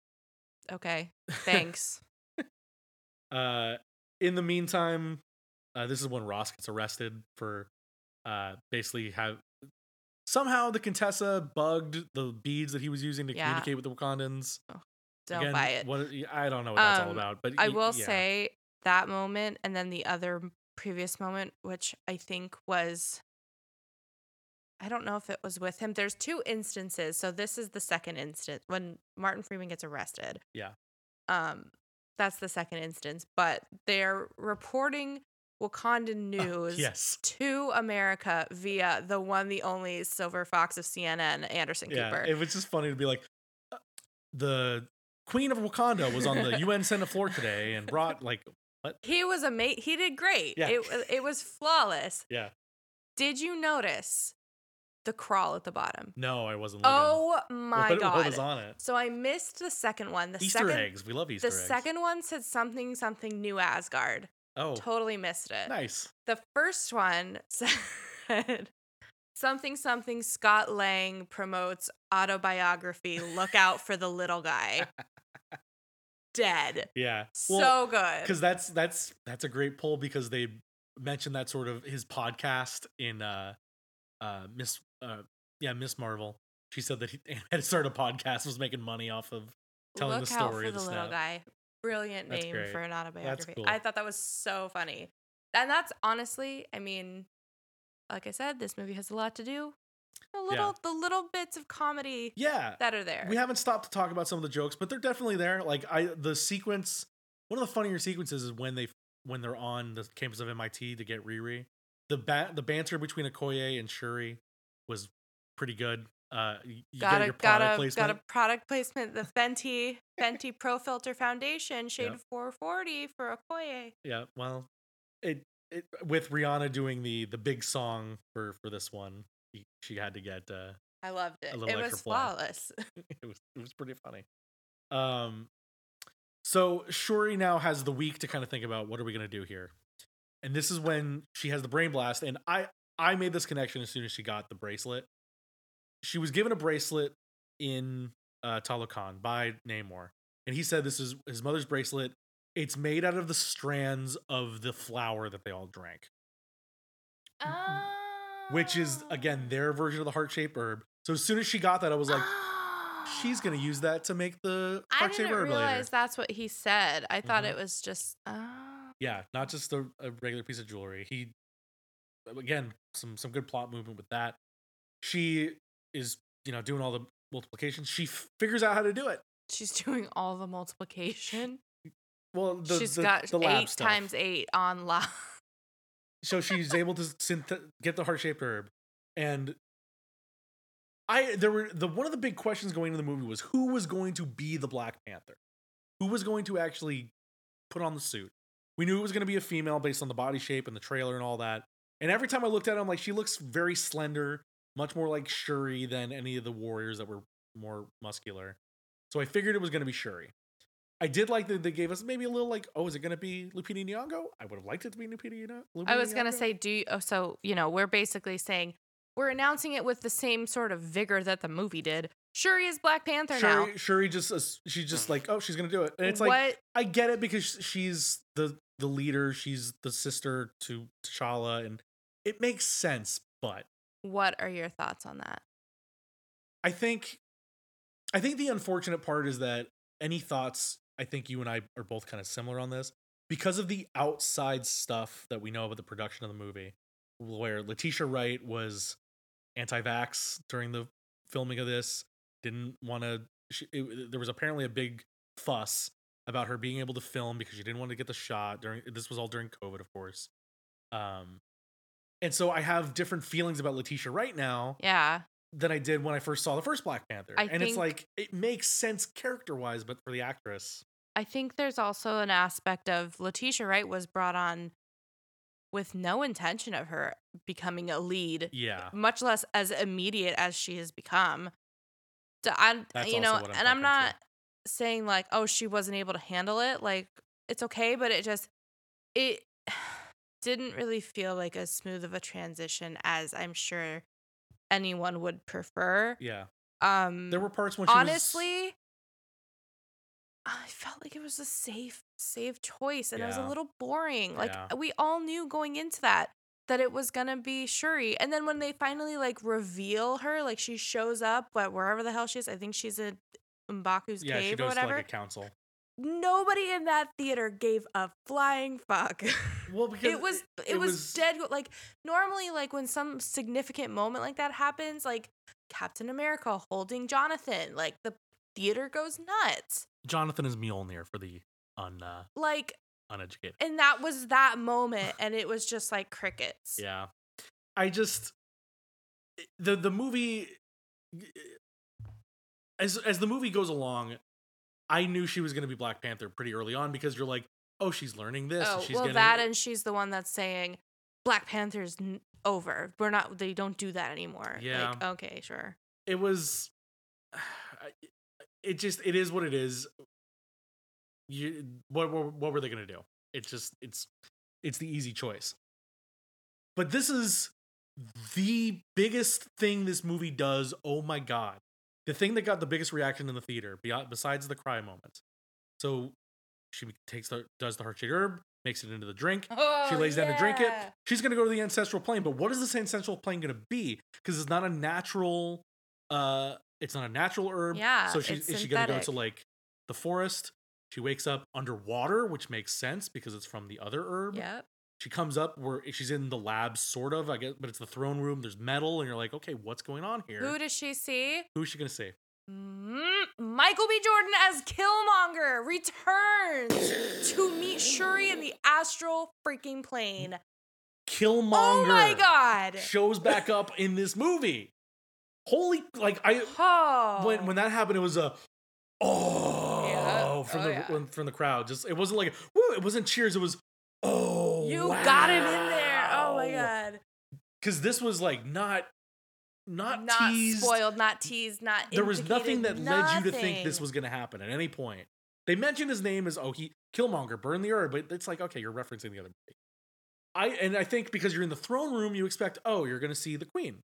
okay, thanks. Uh, in the meantime, uh, this is when Ross gets arrested for uh basically have somehow the Contessa bugged the beads that he was using to Yeah. communicate with the Wakandans. Don't Again, buy it. What I don't know what that's all Um, about, but I will yeah. say that moment and then the other previous moment, which I think was I don't know if it was with him. There's two instances. So this is the second instance when Martin Freeman gets arrested. Yeah. Um, that's the second instance. But they're reporting Wakandan news yes. to America via the one, the only Silver Fox of CNN, Anderson Yeah. Cooper. It was just funny to be like, uh, the Queen of Wakanda was on the UN Senate floor today and brought like, what? he was a mate. He did great. Yeah. It it was flawless. Yeah. Did you notice the crawl at the bottom? No, I wasn't looking. Oh my what, god! What was on it? So I missed the second one. The Easter second, eggs. We love Easter eggs. The second one said something something new Asgard. Oh, Totally missed it. nice. The first one said something something Scott Lang promotes autobiography. Look out for the little guy. Dead. Yeah. so good. because that's that's that's a great pull because they mentioned that sort of his podcast in uh uh Miss uh yeah Ms. Marvel. She said that he had started a podcast was making money off of telling Look the out story for of the, the little guy. Brilliant That's name great. for an autobiography. cool. I thought that was so funny. And that's honestly, I mean, like I said, this movie has a lot to do. The little the little bits of comedy Yeah. that are there. We haven't stopped to talk about some of the jokes, but they're definitely there. Like I the sequence one of the funnier sequences is when they when they're on the campus of MIT to get Riri. The ba- the banter between Okoye and Shuri was pretty good. Uh you got a got a placement. got a product placement. The Fenty Fenty Pro Filter Foundation shade Yep. 440 for Okoye. Yeah, well, it, it with Rihanna doing the the big song for for this one, she, had to get uh I loved it. It was flawless. it was it was pretty funny. Um so Shuri now has the week to kind of think about what are we going to do here. And this is when she has the brain blast and I I made this connection as soon as she got the bracelet. She was given a bracelet in uh Talokan by Namor. And he said this is his mother's bracelet. It's made out of the strands of the flower that they all drank, which is again their version of the heart-shaped herb. So as soon as she got that, I was like, she's gonna use that to make the I heart shaped herb realize later. that's what he said. I thought Mhm. it was just. Oh. Yeah, not just a, a regular piece of jewelry. He again some some good plot movement with that. She is you know doing all the multiplication. She f- figures out how to do it. She's doing all the multiplication. Well, the, She's the, got the eight stuff. times eight on live. So she's able to synth- get the heart shaped herb, and I there were the one of the big questions going into the movie was who was going to be the Black Panther, who was going to actually put on the suit. We knew it was going to be a female based on the body shape and the trailer and all that. And every time I looked at her, I'm like, she looks very slender, much more like Shuri than any of the warriors that were more muscular. So I figured it was going to be Shuri. I did like that they gave us maybe a little like, oh, is it going to be Lupita Nyong'o? I would have liked it to be Lupita Nyong'o. I was gonna say, do you, oh, so you know we're basically saying we're announcing it with the same sort of vigor that the movie did. Shuri is Black Panther now. Shuri, Shuri just uh, she's just like, oh, she's gonna do it, and it's like I get it because she's the the leader, she's the sister to T'Challa, and it makes sense. But what are your thoughts on that? I think, I think the unfortunate part is that any thoughts. I think you and I are both kind of similar on this because of the outside stuff that we know about the production of the movie, where Letitia Wright was anti-vax during the filming of this, didn't want to. There was apparently a big fuss about her being able to film because she didn't want to get the shot during. This was all during COVID, of course. Um, and so I have different feelings about Letitia right now Yeah, than I did when I first saw the first Black Panther. I and it's like it makes sense character wise, but for the actress, I think there's also an aspect of Letitia Wright was brought on with no intention of her becoming a lead, yeah, much less as immediate as she has become. So I, That's you know, I'm and I'm not too. saying like, oh, she wasn't able to handle it. Like, it's okay, but it just it didn't really feel like as smooth of a transition as I'm sure anyone would prefer. yeah. Um, There were parts when she was- honestly, I felt like it was a safe, safe choice, and it was a little boring. Like Yeah. we all knew going into that that it was gonna be Shuri, and then when they finally like reveal her, like she shows up, but wherever the hell she is, I think she's in Mbaku's yeah, cave or whatever. like a council. Nobody in that theater gave a flying fuck. well because it was it, it was, was- dead like normally like when some significant moment like that happens like captain america holding jonathan like the theater goes nuts Jonathan is Mjolnir for the un uh, like uneducated. and that was that moment and it was just like crickets Yeah. I just the the movie as as the movie goes along, I knew she was going to be Black Panther pretty early on because you're like, "Oh, she's learning this." oh and she's well getting that and she's the one that's saying black panther's n- over we're not they don't do that anymore Yeah. like okay sure it was it just it is what it is. You what what, what were they going to do? It's just it's it's the easy choice. But this is the biggest thing this movie does. Oh my god. The thing that got the biggest reaction in the theater beyond besides the cry moment. So she takes the does the heart shaped herb, makes it into the drink. she lays down to drink it. Oh. She's gonna go to the ancestral plane. But what is this ancestral plane gonna be? Because it's not a natural. Uh, it's not a natural herb. Yeah, So she is she gonna go to like the forest? She wakes up underwater, which makes sense because it's from the other herb. yep She comes up where she's in the lab, sort of. I guess, but it's the throne room. There's metal, and you're like, okay, what's going on here? who does she see Who is she gonna see? Mm, Michael B. Jordan as Killmonger returns to meet Shuri in the astral freaking plane. Killmonger. Oh my god! Shows back up in this movie. Holy, like I Oh. when when that happened, it was a oh Yeah. from Oh, the yeah. from the crowd. Just it wasn't like woo. It wasn't cheers. It was oh. you got him in there. Oh my god! Because this was like not not, Not teased. spoiled, not teased, not. There was nothing that indicated, led you to think this was going to happen at any point. They mentioned his name as oh he Killmonger, burn the herb, but it's like okay, you're referencing the other movie. I and I think because you're in the throne room, you expect oh you're going to see the queen.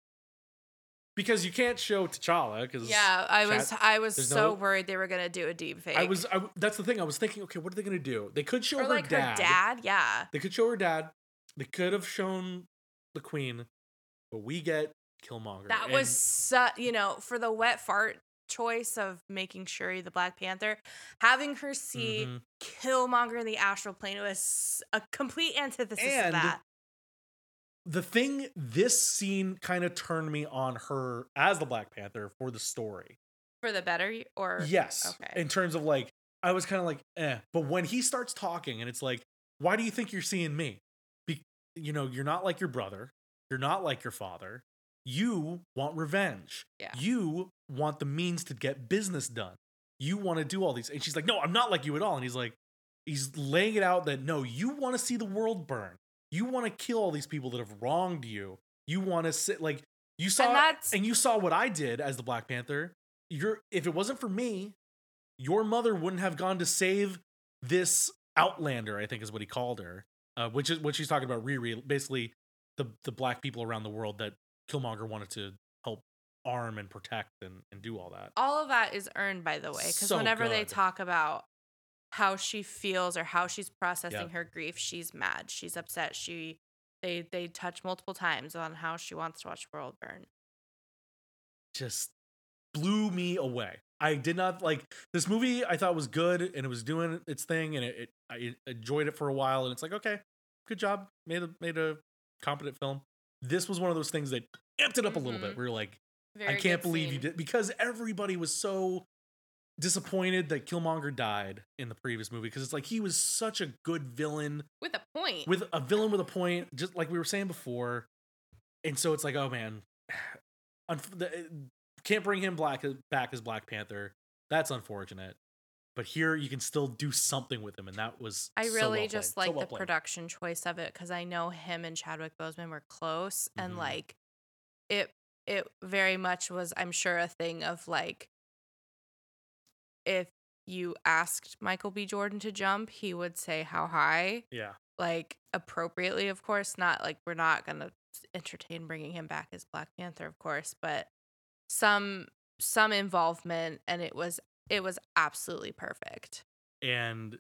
Because you can't show T'Challa because Yeah, I was. I was so no- worried they were gonna do a deep fake. I was. I, that's the thing. I was thinking, okay, what are they gonna do? They could show or her like dad. her dad. Yeah. They could show her dad. They could have shown the queen, but we get Killmonger. That And was su- you know, for the wet fart choice of making Shuri the Black Panther, having her see Mhm. Killmonger in the astral plane was a complete antithesis And of that. The thing. This scene kind of turned me on her as the Black Panther for the story. For the better or Yes, okay. in terms of like, I was kind of like, eh. But when he starts talking, and it's like, why do you think you're seeing me? Be- you know, you're not like your brother. You're not like your father. You want revenge. Yeah. You want the means to get business done. You want to do all these. And she's like, no, I'm not like you at all. And he's like, he's laying it out that no, you want to see the world burn. You want to kill all these people that have wronged you. You want to sit like you saw that's- and you saw what I did as the Black Panther. You're if it wasn't for me, your mother wouldn't have gone to save this Outlander, I think is what he called her. Uh, which is what she's talking about Riri, basically the the black people around the world that Killmonger wanted to help arm and protect and, and do all that. all of that is earned by the way because So whenever they good. talk about how she feels or how she's processing Yep. her grief she's mad she's upset she they they touch multiple times on how she wants to watch world burn Just blew me away. I did not like this movie. I thought was good and it was doing its thing and it, it I enjoyed it for a while and it's like okay, good job, made a made a competent film. This was one of those things that amped it up a little bit. Mm-hmm. We were like, I can't believe you did because everybody was so disappointed that Killmonger died in the previous movie because it's like he was such a good villain with a point with a villain with a point, just like we were saying before. And so it's like, oh man, can't bring him black back as Black Panther. That's unfortunate. But here you can still do something with him, and that was I so really well just played. So like well the played. production choice of it because I know him and Chadwick Boseman were close Mhm. and like it it very much was I'm sure a thing of like if you asked Michael B. Jordan to jump, he would say how high, Yeah, like appropriately, of course. Not like we're not gonna entertain bringing him back as Black Panther, of course, but some some involvement, and it was it was absolutely perfect. and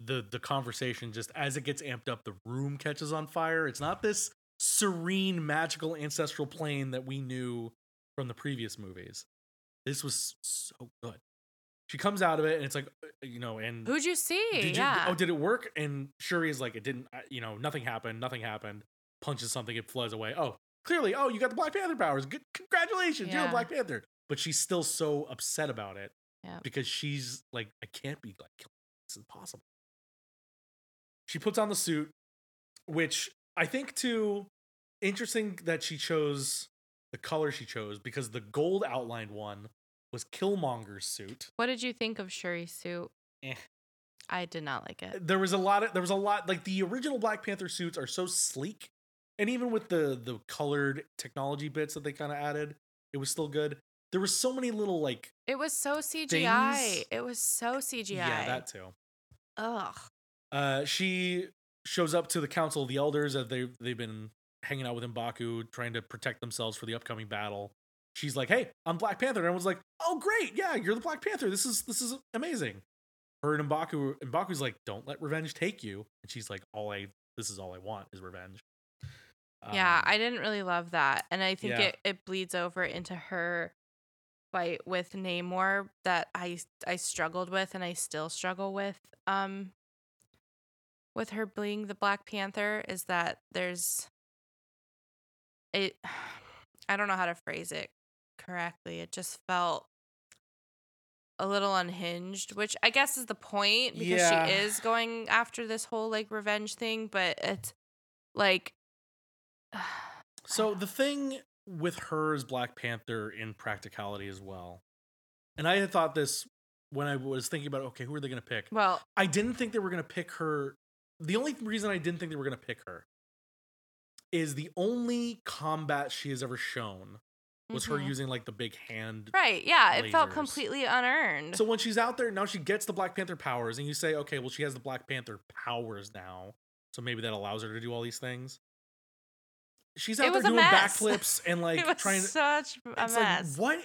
the the conversation just as it gets amped up, the room catches on fire. It's not this serene, magical ancestral plane that we knew from the previous movies. This was so good. She comes out of it, and it's like, uh, you know, and Who'd you see? did you, yeah. oh, did it work? And Shuri is like, it didn't, uh, you know, nothing happened, nothing happened. Punches something, it flies away. Oh, clearly, oh, you got the Black Panther powers. Good, congratulations, you're a Black Panther. But she's still so upset about it Yeah. because she's like, I can't be like, this is impossible. She puts on the suit, which I think too interesting that she chose the color she chose because the gold outlined one was Killmonger's suit. what did you think of Shuri's suit? Eh. I did not like it. there was a lot of there was a lot like the original Black Panther suits are so sleek, and even with the the colored technology bits that they kind of added, it was still good. There was so many little like It was so CGI. Things- It was so CGI. yeah that too. Ugh. Uh, she shows up to the Council of the Elders as they they've been hanging out with Mbaku, trying to protect themselves for the upcoming battle. She's like, "Hey, I'm Black Panther," and everyone's like, "Oh, great! Yeah, you're the Black Panther. This is this is amazing." Her and Mbaku, Mbaku's like, "Don't let revenge take you," and she's like, "All I this is all I want is revenge." Yeah, Um, I didn't really love that. And I think yeah. it, it bleeds over into her fight with Namor that I I struggled with and I still struggle with um with her being the Black Panther is that there's it I don't know how to phrase it correctly. It just felt a little unhinged, which I guess is the point because Yeah. she is going after this whole like revenge thing, but it's like So the thing with her as Black Panther in practicality as well, and I had thought this when I was thinking about okay, who are they going to pick? well, I didn't think they were going to pick her. The only reason I didn't think they were going to pick her is the only combat she has ever shown was her Mhm. using like the big hand. Right. Yeah. It felt completely unearned. So when she's out there now, she gets the Black Panther powers, and you say, okay, well, she has the Black Panther powers now, so maybe that allows her to do all these things. She's out there doing mess. backflips and like it was trying to such a mess. like what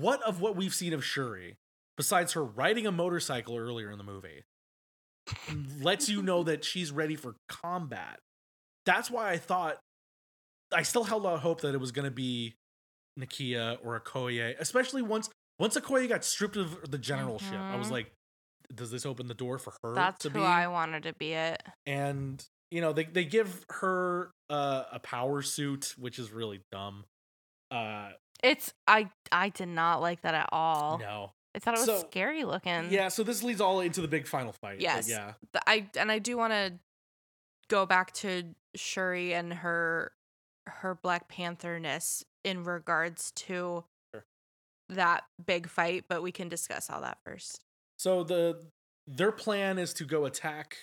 what of what we've seen of Shuri, besides her riding a motorcycle earlier in the movie, lets you know that she's ready for combat. That's why I thought I still held out hope that it was gonna be Nakia or Okoye, especially once once Okoye got stripped of the generalship. I was Mhm. like, does this open the door for her That's to who be? I wanted to be it. and you know they they give her uh, a power suit, which is really dumb. Uh, It's I I did not like that at all. no. I thought it was So, scary looking. Yeah, so this leads all into the big final fight. Yes. Yeah. I and I do want to go back to Shuri and her her Black Panther-ness in regards to Sure. that big fight, but we can discuss all that first. So the their plan is to go attack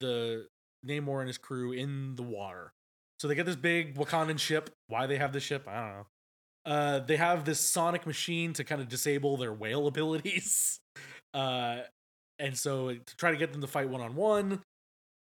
the Namor and his crew in the water. So they get this big Wakandan ship. Why they have this ship, I don't know. Uh, they have this sonic machine to kind of disable their whale abilities. Uh, and so to try to get them to fight one on one,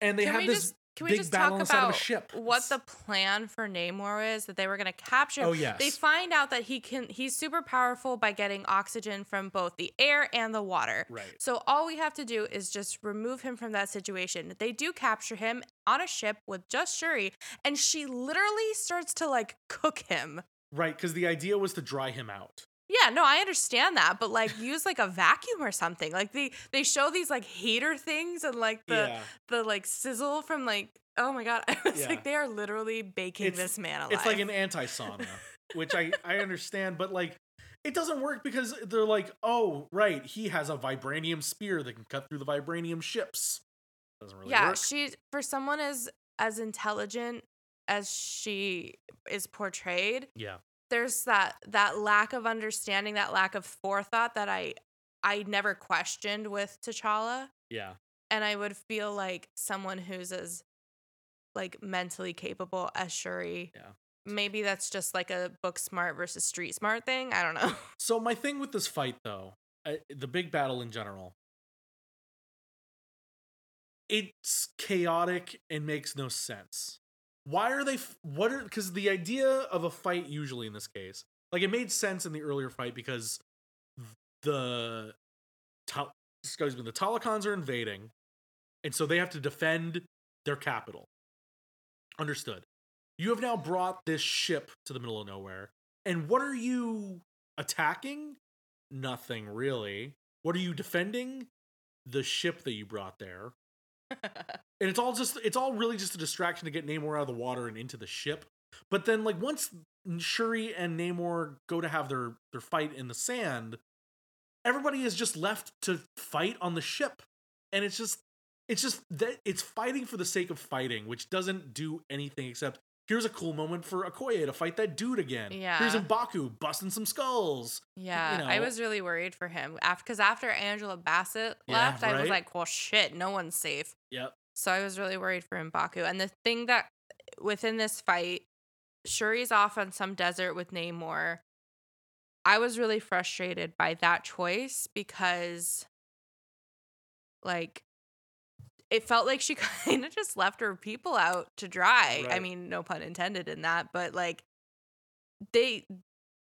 and they can have this can we big just talk inside of a about what the plan for Namor is that they were going to capture? Oh, yes. They find out that he can he's super powerful by getting oxygen from both the air and the water. right. So all we have to do is just remove him from that situation. They do capture him on a ship with just Shuri, and she literally starts to like cook him. Right, because the idea was to dry him out. Yeah, no, I understand that, but like use like a vacuum or something. Like they they show these like hater things and like the yeah. the like sizzle from like oh my god, I was Yeah. like they are literally baking It's- this man alive. It's like an anti sauna, which I I understand, but like it doesn't work because they're like, oh right, he has a vibranium spear that can cut through the vibranium ships. Doesn't really work. yeah, work. she for someone as as intelligent as she is portrayed, yeah, there's that that lack of understanding, that lack of forethought that I I never questioned with T'Challa, yeah, and I would feel like someone who's as like mentally capable as Shuri. Yeah. Maybe that's just like a book smart versus street smart thing. I don't know. So my thing with this fight, though, uh, the big battle in general, it's chaotic and makes no sense. Why are they? What are? Because the idea of a fight usually in this case, like it made sense in the earlier fight because the excuse me, the Talokans are invading, and so they have to defend their capital. Understood. You have now brought this ship to the middle of nowhere, and what are you attacking? nothing really. What are you defending? The ship that you brought there. And it's all just it's all really just a distraction to get Namor out of the water and into the ship. But then like once Shuri and Namor go to have their their fight in the sand, everybody is just left to fight on the ship. And it's just it's just that it's fighting for the sake of fighting, which doesn't do anything except here's a cool moment for Okoye to fight that dude again. Yeah. Here's. Mbaku busting some skulls. Yeah, I know. was really worried for him after because after Angela Bassett Yeah, left, I was like, well, shit, no one's safe. Yep. So I was really worried for Mbaku. And the thing that within this fight, Shuri's off on some desert with Namor. I was really frustrated by that choice because, like, it felt like she kind of just left her people out to dry. I mean, no pun intended in that, but like, they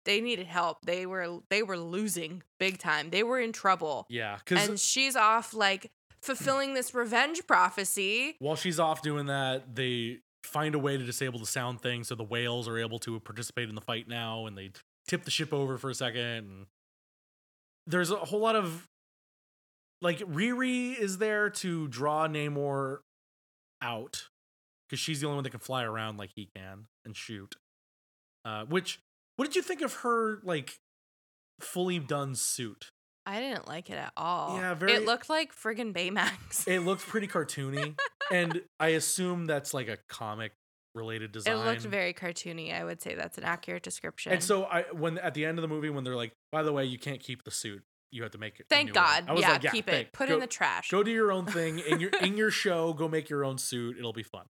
they needed help. They were they were losing big time. They were in trouble, Yeah, and she's off like fulfilling this revenge prophecy. while she's off doing that, they find a way to disable the sound thing so the whales are able to participate in the fight now and they tip the ship over for a second. And there's a whole lot of like Riri is there to draw Namor out because she's the only one that can fly around like he can and shoot. Uh, which what did you think of her like fully done suit? I didn't like it at all. Yeah, very- It looked like friggin' Baymax. It looked pretty cartoony, and I assume that's like a comic related design. It looked very cartoony. I would say that's an accurate description. And so I when at the end of the movie when they're like, by the way, you can't keep the suit. You have to make it. thank. God. Yeah, like, keep thank- it. Put go, it in the trash. Go do your own thing in your in your show. Go make your own suit. It'll be fun.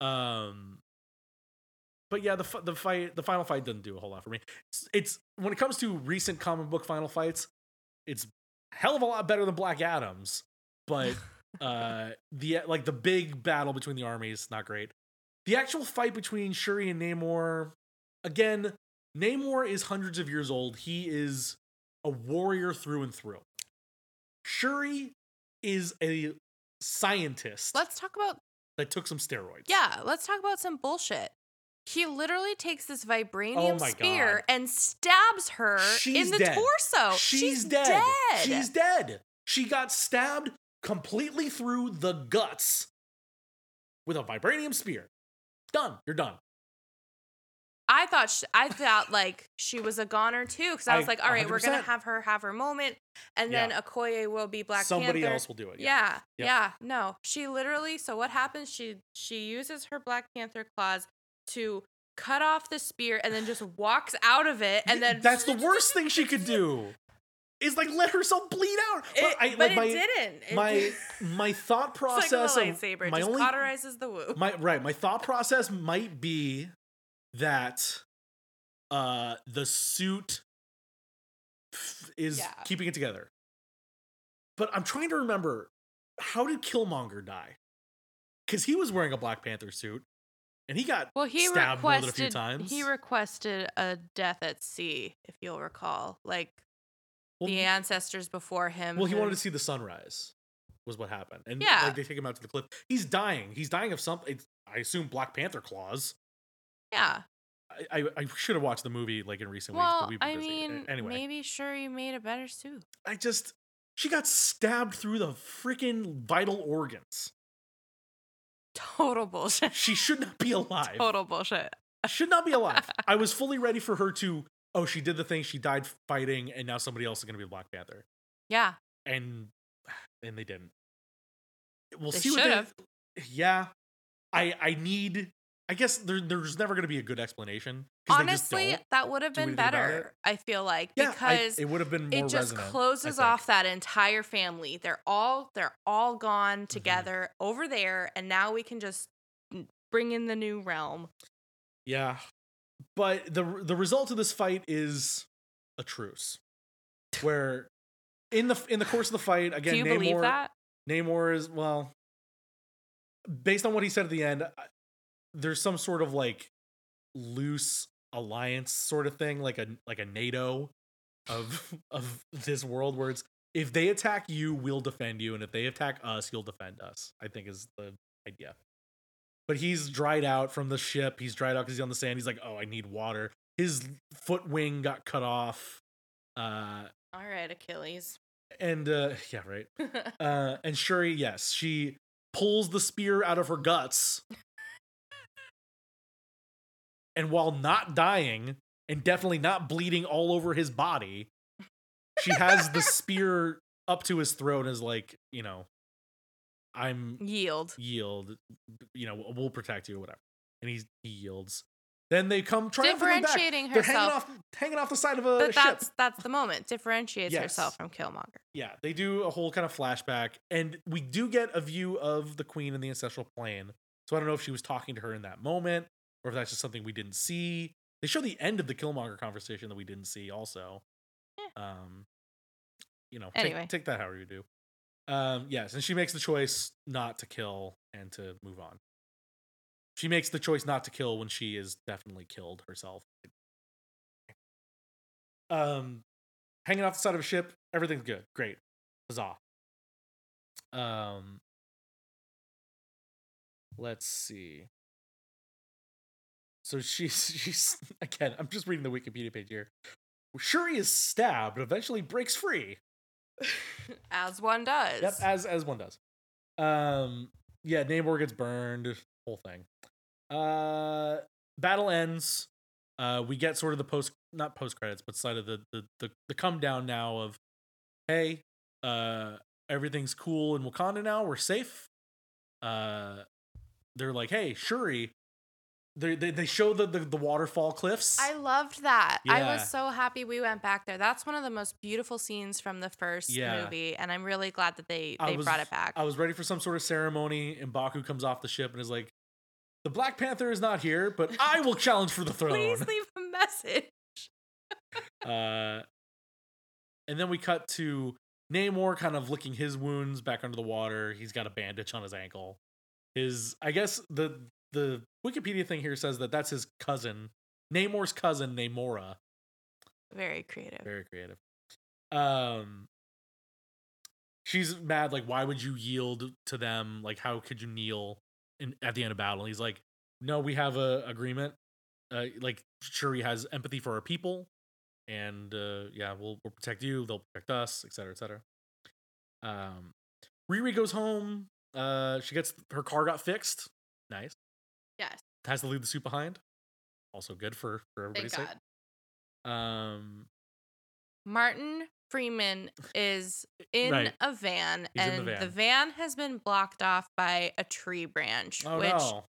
Um, but yeah, the the fight the final fight doesn't do a whole lot for me. It's, it's when it comes to recent comic book final fights, it's hell of a lot better than Black Adam's. But uh, the like the big battle between the armies not great. The actual fight between Shuri and Namor, again, Namor is hundreds of years old. He is a warrior through and through. Shuri is a scientist let's talk about that took some steroids. yeah. Let's talk about some bullshit. He literally takes this vibranium Oh my spear God. and stabs her She's in the dead. torso. She's, dead. dead. She's dead. She got stabbed completely through the guts with a vibranium spear. Done. You're done. I thought sh I thought like she was a goner too because I was I- like, all right, we're gonna have her have her moment, and then Yeah. Okoye will be Black Panther. Somebody Panther. else will do it. Yeah, Yep. yeah. No, she literally. So what happens? She she uses her Black Panther claws to cut off the spear and then just walks out of it, and then that's the worst thing she could do. Is like let herself bleed out. It, I- but like, my, didn't. It My didn't. my thought It's like process a lightsaber. It my just only cauterizes the wound. my right my thought process might be that uh the suit is Yeah. keeping it together but i'm trying to remember how did killmonger die because he was wearing a black panther suit and he got well, he stabbed more than a few requested times he requested a death at sea, if you'll recall, like well, the ancestors before him. well he wanted to see the sunrise was what happened and Yeah. like, they take him out to the cliff he's dying he's dying of something i assume black panther claws Yeah. I, I, I should have watched the movie like in recent weeks, Well, but we've been I busy. Mean, anyway, maybe sure you made a better suit. I just she got stabbed through the freaking vital organs. Total bullshit. She should not be alive. Total bullshit. Should not be alive. I was fully ready for her to. Oh, she did the thing. She died fighting, and now somebody else is going to be Black Panther, Yeah. and and they didn't. We'll They see what they. Yeah, I I need. I guess there, there's never going to be a good explanation. Honestly, that would have been better. I feel like yeah, I- because it would have been more it just resonant, closes off that entire family. They're all they're all gone Mm-hmm. together over there, and now we can just bring in the new realm. Yeah, but the the result of this fight is a truce, where in the in the course of the fight again, Do you Namor believe that? Namor is well, based on what he said at the end, I- there's some sort of like loose alliance sort of thing, like a like a NATO of of this world where it's if they attack you, we'll defend you, and if they attack us, you'll defend us. I think is the idea. But he's dried out from the ship. He's dried out because he's on the sand. He's like, oh, I need water. His foot wing got cut off. Uh, All right, Achilles. and uh, yeah, right. Uh, and Shuri, yes, she pulls the spear out of her guts. And while not dying and definitely not bleeding all over his body, she has the spear up to his throat and is like, you know, I'm Yield. yield, you know, we'll protect you or whatever. And he's, he yields. Then they come triumphantly back. Differentiating They're hanging herself. off, hanging off the side of a But ship. that's that's the moment. Differentiates Yes. herself from Killmonger. Yeah, they do a whole kind of flashback, and we do get a view of the queen in the ancestral plane. So I don't know if she was talking to her in that moment, or if that's just something we didn't see. They show the end of the Killmonger conversation that we didn't see, also. Um, you know, take- Anyway. take, that however you do. Um, yes, and she makes the choice not to kill and to move on. She makes the choice not to kill when she is definitely killed herself. Um, hanging off the side of a ship, everything's good, great, huzzah. Um, let's see. So she's she's again. I'm just reading the Wikipedia page here. Shuri is stabbed, but eventually breaks free. As one does. Yep, as as one does. Um, yeah, Namor gets burned. Whole thing. Uh, battle ends. Uh, we get sort of the post, not post credits, but side of the the the, the come down now of, hey, uh, everything's cool in Wakanda now. We're safe. Uh, they're like, hey, Shuri. They they they show the the, the waterfall cliffs. I loved that. I was so happy we went back there. That's one of the most beautiful scenes from the first Yeah. movie, and I'm really glad that they they was- brought it back. I was ready for some sort of ceremony, and Mbaku comes off the ship and is like, "The Black Panther is not here, but I will challenge for the throne." Please leave a message. Uh, and then we cut to Namor kind of licking his wounds back under the water. He's got a bandage on his ankle. His, I guess the the Wikipedia thing here says that that's his cousin, Namor's cousin, Namora. Very creative. Very creative. Um, she's mad. Like, why would you yield to them? Like, how could you kneel in at the end of battle? And he's like, no, we have a agreement. Uh, like, Shuri has empathy for our people, and uh, yeah, we'll we'll protect you. They'll protect us, et cetera, et cetera. Um, Riri goes home. Uh, she gets her car got fixed. Nice. Yes. Has to leave the suit behind. Also good for for Thank everybody's sake. God. Um, Martin Freeman is in Right. a van, He's and the the van. van has been blocked off by a tree branch. oh which, no.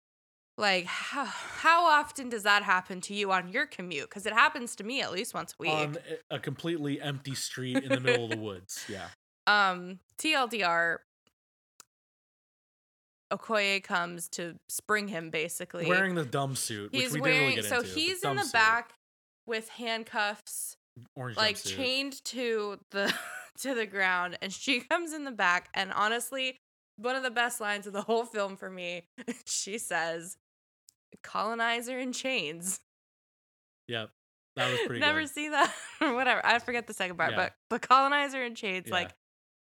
like, how, how often does that happen to you on your commute? Because it happens to me at least once a week. on a- a completely empty street in the middle of the woods. Yeah. um, TLDR. Okoye comes to spring him basically. Wearing the dumb suit, which he's we wearing didn't really get so into. he's in the suit, back with handcuffs orange like jumpsuit. chained to the to the ground and she comes in the back and honestly one of the best lines of the whole film for me she says colonizer in chains Yep, that was pretty never good. see that or whatever i forget the second part Yeah. but the colonizer in chains Yeah. like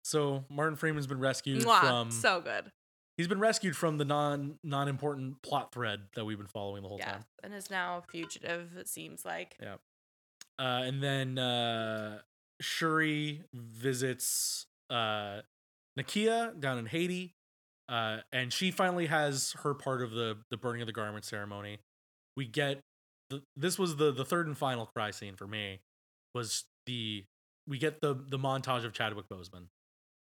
So Martin Freeman's been rescued mwah, from. so good he's been rescued from the non non important plot thread that we've been following the whole yeah time. and is now a fugitive it seems like Yeah. Uh, and then uh, Shuri visits uh, Nakia down in Haiti, uh, and she finally has her part of the the burning of the garment ceremony. We get the, this was the the third and final cry scene for me was the we get the the montage of Chadwick Boseman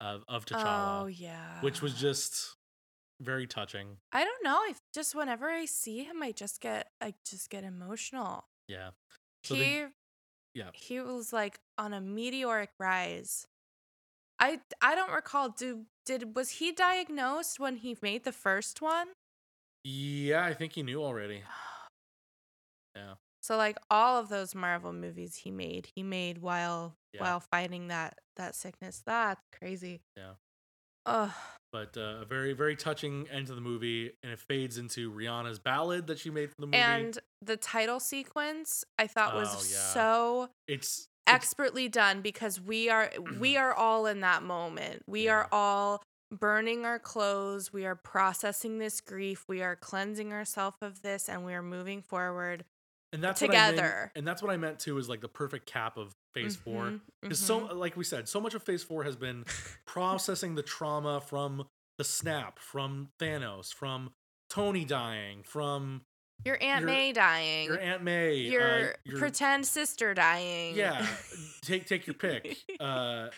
of of T'Challa, oh yeah which was just very touching. i don't know if just whenever i see him i just get i just get emotional Yeah. So he they- yeah. he was like on a meteoric rise i i don't recall do did was he diagnosed when he made the first one Yeah, I think he knew already. Yeah. so like all of those marvel movies he made he made while Yeah. while fighting that that sickness that's crazy Yeah. Ugh. but uh, a very very touching end to the movie and it fades into rihanna's ballad that she made for the movie and the title sequence i thought was Oh, yeah. so it's, it's expertly done because we are we are all in that moment. We are all burning our clothes. We are processing this grief. We are cleansing ourselves of this and we are moving forward. and that's what I meant- together. and that's what i meant too is like the perfect cap of Phase Four. Mhm, Because so, mhm. like we said, so much of Phase Four has been processing the trauma from the snap, from Thanos, from Tony dying, from your Aunt your- May dying, your Aunt May, your, uh, your pretend sister dying, yeah, take take your pick. Uh,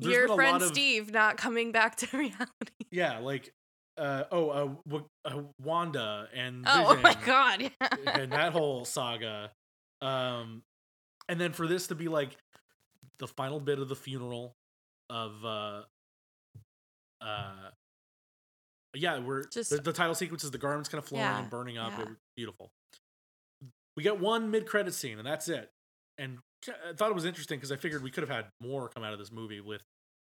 your friend of, Steve not coming back to reality. Yeah, like uh, oh, uh, w- uh, Wanda and Oh, oh my god! Yeah. and that whole saga. Um, and then for this to be like the final bit of the funeral of uh, uh, yeah, we're Just- the, the title sequence is the garments kind of flowing Yeah, and burning up. yeah. Beautiful. We get one mid credit scene, and that's it. And I thought it was interesting because I figured we could have had more come out of this movie with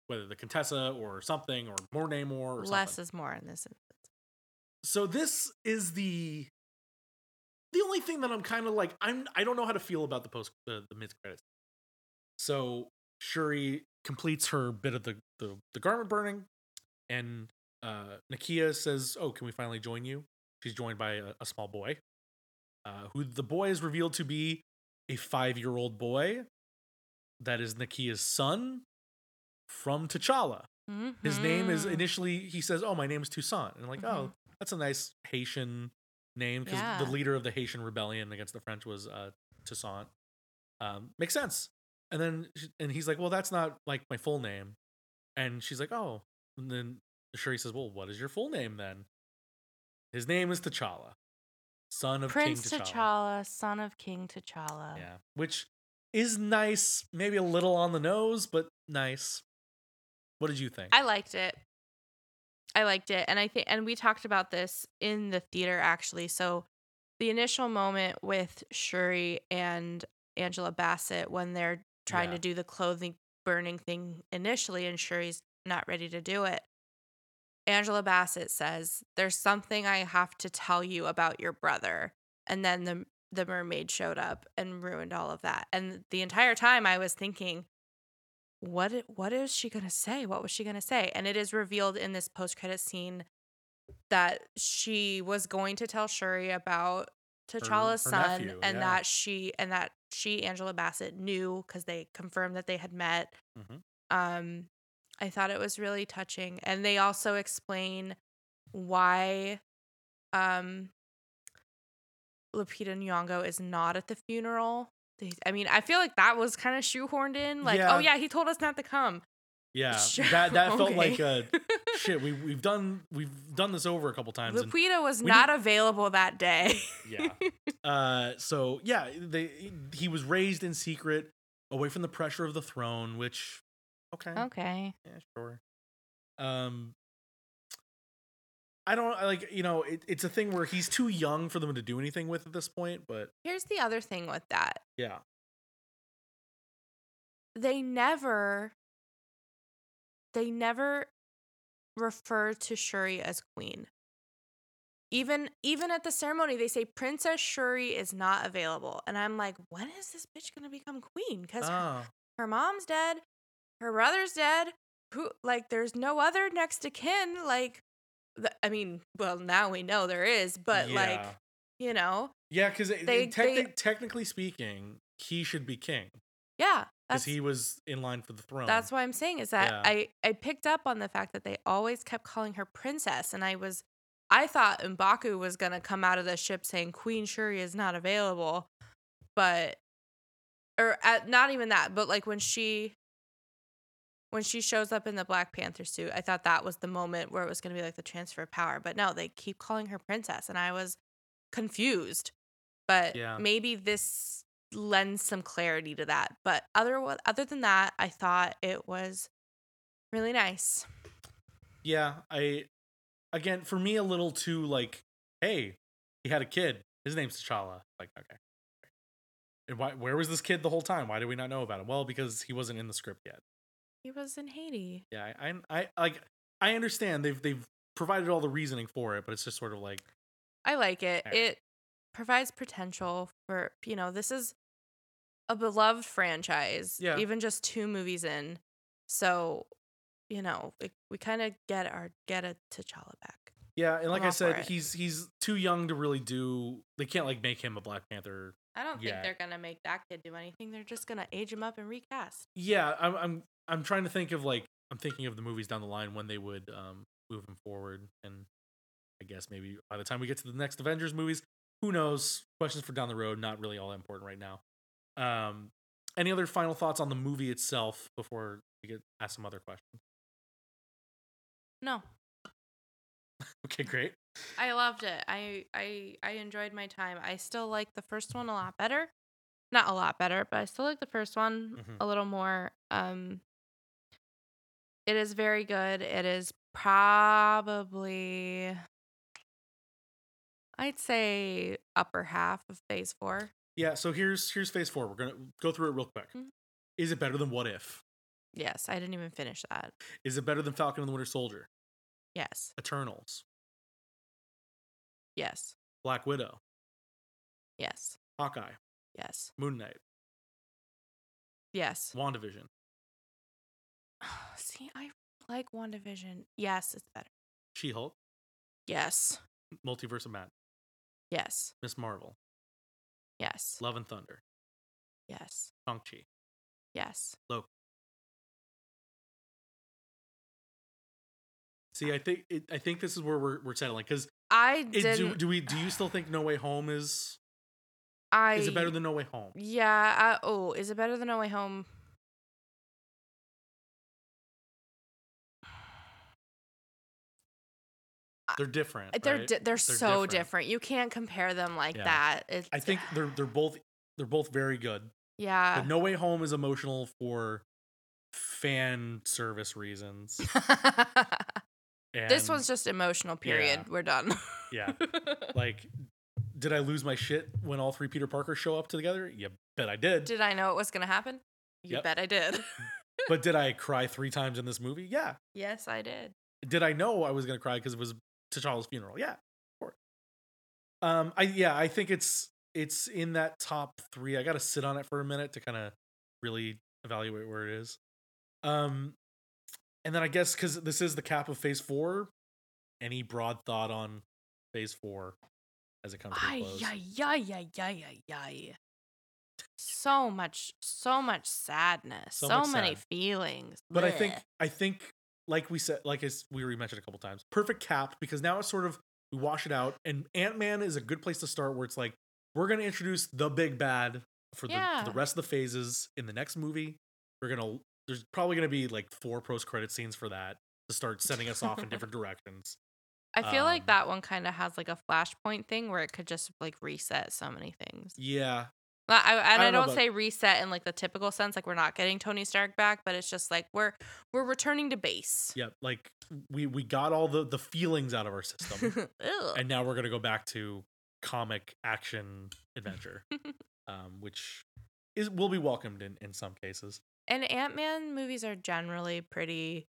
whether the Contessa or something or more Namor or Less something is more in this. Instance. So this is the the only thing that I'm kind of like I'm I don't know how to feel about the post the, the mid credits. So Shuri completes her bit of the, the the garment burning, and uh Nakia says, "Oh, can we finally join you?" She's joined by a, a small boy, uh, who the boy is revealed to be a five year old boy. That is Nakia's son from T'Challa. His name is Mhm. initially he says, "Oh, my name is Toussaint," and I'm like, "Oh, Mhm. that's a nice Haitian name because Yeah. the leader of the Haitian rebellion against the French was uh, Toussaint." Um, makes sense. And then and he's like, "Well, that's not like my full name," and she's like, "Oh," and then Shuri says, "Well, what is your full name then?" His name is T'Challa, son of Prince King T'Challa. T'Challa, son of King T'Challa. Yeah, which is nice, maybe a little on the nose, but nice. What did you think? I liked it. I liked it. And I think and we talked about this in the theater actually. So the initial moment with Shuri and Angela Bassett when they're trying Yeah. to do the clothing burning thing initially and Shuri's not ready to do it. Angela Bassett says, "There's something I have to tell you about your brother." And then the the mermaid showed up and ruined all of that. And the entire time I was thinking, what what is she going to say? What was she going to say? And it is revealed in this post-credit scene that she was going to tell Shuri about T'Challa's her son nephew, and yeah. that she and that she Angela Bassett knew cuz they confirmed that they had met. Mhm. Um I thought it was really touching and they also explain why um Lupita Nyong'o is not at the funeral. I mean, I feel like that was kind of shoehorned in. Like, Yeah. oh yeah, he told us not to come. Yeah, Sure, that that felt okay. like a shit. We we've done we've done this over a couple times. Lupita was not available that day. yeah. Uh, so yeah, they he was raised in secret, away from the pressure of the throne. Which, okay, okay. yeah, sure. Um, I don't like you know it, it's a thing where he's too young for them to do anything with at this point. But Here's the other thing with that. yeah, They never they never refer to Shuri as queen. Even even at the ceremony they say Princess Shuri is not available. And I'm like, when is this bitch going to become queen? Cuz her, Ah, her mom's dead, her brother's dead. Who like there's no other next to kin like th- I mean, well, now we know there is, but like, you know, yeah, because they- they- technically speaking, he should be king yeah, because he was in line for the throne. that's what I'm saying is that Yeah. I I picked up on the fact that they always kept calling her princess, and I was I thought Mbaku was gonna come out of the ship saying Queen Shuri is not available, but or at, not even that, but like when she when she shows up in the Black Panther suit, I thought that was the moment where it was gonna be like the transfer of power. But no, they keep calling her princess, and I was confused. But Yeah. maybe this lends some clarity to that. But other other than that, I thought it was really nice. yeah, I again for me a little too like, hey, he had a kid. His name's T'Challa. Like, okay. And why? Where was this kid the whole time? Why did we not know about him? Well, because he wasn't in the script yet. He was in Haiti. Yeah, I, I, I like. I understand they've they've provided all the reasoning for it, but it's just sort of like, I like it. It provides potential for, you know, this is a beloved franchise. Yeah. Even just two movies in. So, you know, it, we kind of get our get a T'Challa back. Yeah, and like I said, he's he's too young to really do. They can't like make him a Black Panther. I don't Yeah. think they're gonna make that kid do anything. They're just gonna age him up and recast. Yeah, I'm I'm I'm trying to think of like I'm thinking of the movies down the line when they would um move him forward, and I guess maybe by the time we get to the next Avengers movies, who knows? Questions for down the road, not really all that important right now. Um, any other final thoughts on the movie itself before we get ask some other questions? No, Okay, great. I loved it. I I I enjoyed my time. I still like the first one a lot better. Not a lot better, but I still like the first one Mhm. a little more. Um It is very good. It is probably I'd say upper half of phase 4. Yeah, so here's here's phase four. We're gonna go through it real quick. Mhm. Is it better than What If? Yes, I didn't even finish that. Is it better than Falcon and the Winter Soldier? Yes. Eternals, Yes. Black Widow, Yes. Hawkeye, Yes. Moon Knight, Yes. WandaVision, See, I like WandaVision. Yes, it's better. She Hulk, Yes. Multiverse of Madness, Yes. Miss Marvel, Yes. Love and Thunder, Yes. Shang-Chi, Yes. Loki. See, I think it, I think this is where we're we're settling because I do, didn't. do we do you still think No Way Home is I is it better than No Way Home? Yeah. Uh, oh, is it better than No Way Home? They're different. They're right? di- they're, so different. different. You can't compare them like Yeah. that. It's, I think they're they're both they're both very good. yeah. But No Way Home is emotional for fan service reasons. And this one's just emotional. Period. Yeah. We're done. yeah. Like, did I lose my shit when all three Peter Parkers show up together? You bet I did. did I know it was gonna happen? You Yep. bet I did. but did I cry three times in this movie? Yeah. yes, I did. Did I know I was gonna cry because it was T'Challa's funeral? Yeah. Of course. Um. I yeah. I think it's it's in that top three. I got to sit on it for a minute to kind of really evaluate where it is. Um. And then I guess because this is the cap of Phase Four, any broad thought on Phase Four as it comes to Ay, close? ay, ay, ay, ay, ay, ay. So much, so much sadness, So so, much many sad. feelings. But I think I think like we said, like as we already mentioned a couple times, perfect cap because now it's sort of we wash it out, and Ant Man is a good place to start where it's like we're gonna introduce the big bad for the, Yeah. for the rest of the phases in the next movie. We're gonna there's probably gonna be like four post credit scenes for that to start sending us off in different directions. I feel um, like that one kind of has like a flashpoint thing where it could just like reset so many things. Yeah, Well, I, and I, don't know don't say reset in like the typical sense, like we're not getting Tony Stark back, but it's just like we're we're returning to base. yeah, like we we got all the the feelings out of our system, and now we're gonna go back to comic action adventure, um, which is will be welcomed in in some cases. and Ant Man movies are generally pretty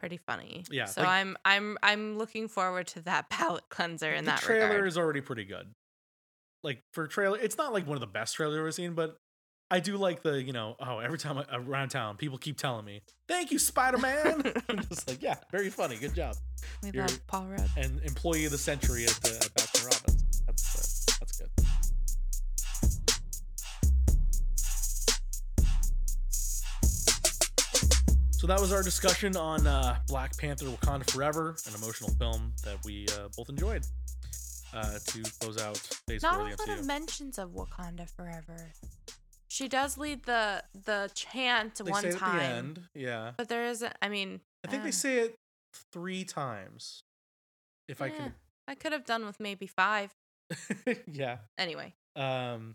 pretty funny. Yeah, So like- I'm I'm I'm looking forward to that palette cleanser in the that trailer regard. is already pretty good. Like for trailer, it's not like one of the best trailers I've ever seen, but I do like the you know oh every time I, around town people keep telling me thank you Spider Man. I'm just like yeah, very funny, good job. we you're- love Paul Rudd. And employee of the century at, the, at Baskin Robbins. That's uh, that's good. So that was our discussion on uh, Black Panther: Wakanda Forever, an emotional film that we uh, both enjoyed. Uh, to close out Phase Not Four a of the lot of mentions of Wakanda Forever. She does lead the the chant They one say it time, at the end, yeah. but there isn't. I mean, I think uh, they say it three times. If I eh, I could have done with maybe five. can, yeah. Anyway, Um.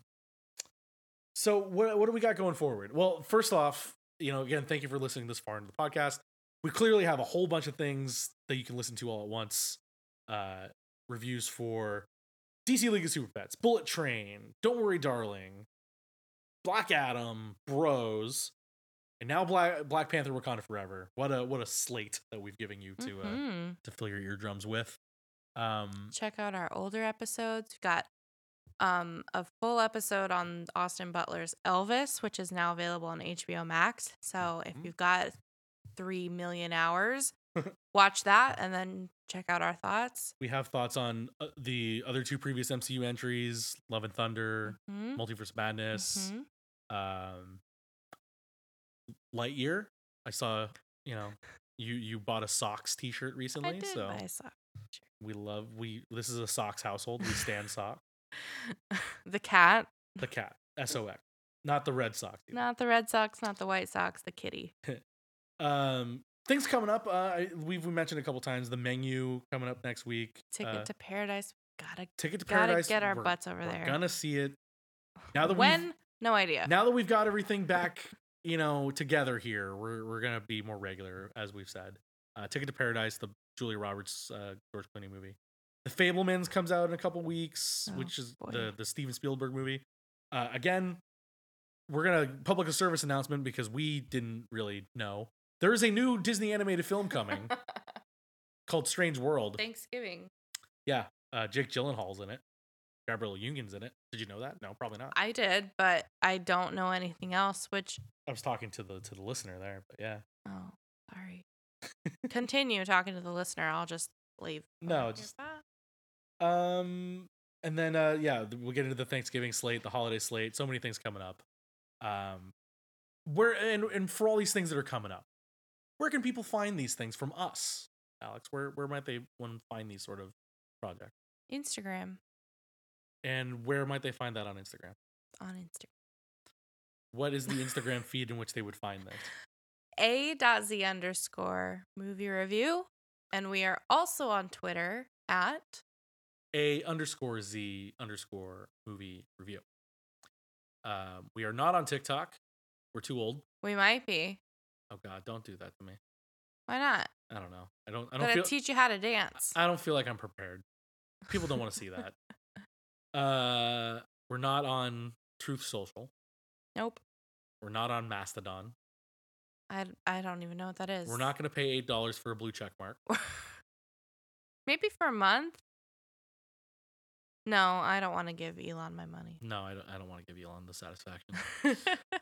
So what what do we got going forward? Well, first off, you know, again, thank you for listening this far into the podcast. We clearly have a whole bunch of things that you can listen to all at once. Uh, reviews for DC League of Super Pets, Bullet Train, Don't Worry, Darling, Black Adam, Bros, and now Black Black Panther: Wakanda Forever. What a what a slate that we've given you to uh, Mhm. to fill your eardrums with. Um, check out our older episodes. We've got um a full episode on Austin Butler's Elvis, which is now available on HBO Max. So if Mhm. you've got three million hours, watch that and then check out our thoughts. We have thoughts on uh, the other two previous MCU entries, Love and Thunder, Mhm. Multiverse Madness, Mhm. um, Lightyear. I saw, you know, you you bought a socks T-shirt I recently, did so buy a sock. we love we. This is a socks household. We stand sock. the cat, The cat, S O X, not the Red Sox. either. not the Red Sox, not the White Sox, the kitty. Um, things coming up. Uh, we've we mentioned a couple times the menu coming up next week. Ticket Uh, to Paradise. Gotta Ticket to gotta Paradise. get our we're- butts over we're there. Gonna see it now that we've when? No idea. now that we've got everything back, you know, together here. We're we're gonna be more regular, as we've said. Uh, Ticket to Paradise, the Julia Roberts, uh, George Clooney movie. The Fabelmans comes out in a couple weeks, Oh, which is boy. the the Steven Spielberg movie. Uh, again, we're gonna public a service announcement because we didn't really know. There is a new Disney animated film coming called Strange World. Thanksgiving. Yeah, uh, Jake Gyllenhaal's in it. Gabrielle Union's in it. Did you know that? No, probably not. I did, but I don't know anything else. Which I was talking to the to the listener there, but yeah. oh, sorry. Continue talking to the listener. I'll just leave. No, just-. Um, and then uh, yeah, we'll get into the Thanksgiving slate, the holiday slate. So many things coming up. Um, where and and for all these things that are coming up, where can people find these things from us, Alex? Where where might they one find these sort of projects? Instagram And where might they find that on Instagram? on Instagram. What is the Instagram feed in which they would find this? A dot Z underscore movie review. And we are also on Twitter at A underscore Z underscore movie review. Um, we are not on TikTok. We're too old. we might be. Oh God, don't do that to me. Why not? I don't know. I don't. I don't feel. teach you how to dance. I don't feel like I'm prepared. People don't want to see that. Uh, we're not on Truth Social. nope. We're not on Mastodon. I, I don't even know what that is. We're not going to pay eight dollars for a blue check mark. Maybe for a month. No, I don't want to give Elon my money. No, I don't. I don't want to give Elon the satisfaction.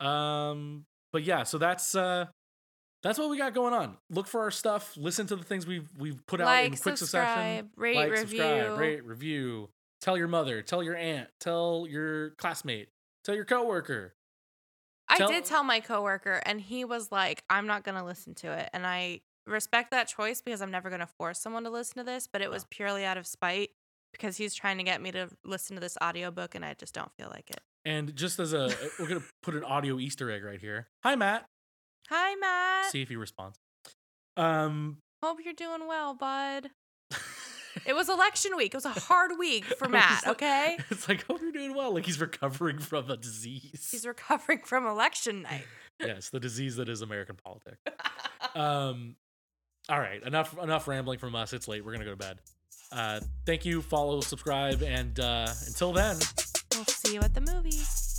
um, but yeah, so that's uh, that's what we got going on. Look for our stuff. Listen to the things we've we've put out in Like, quick subscribe, succession. rate, like, review. subscribe, rate, review. Tell your mother. Tell your aunt. Tell your classmate. Tell your coworker. I Tell- did tell my coworker, and he was like, "I'm not gonna listen to it," and I respect that choice because I'm never gonna force someone to listen to this. But it was purely out of spite because he's trying to get me to listen to this audiobook, and I just don't feel like it. And just as a, uh, we're gonna put an audio Easter egg right here. Hi, Matt. Hi, Matt. See if he responds. Um, Hope you're doing well, bud. It was election week. It was a hard week for Matt. Like- Okay, It's like, hope you're doing well. Like he's recovering from a disease. he's recovering from election night. yes, the disease that is American politics. Um, all right, enough enough rambling from us. It's late. We're gonna go to bed. Uh, thank you. Follow, subscribe, and uh, until then. we'll see you at the movies.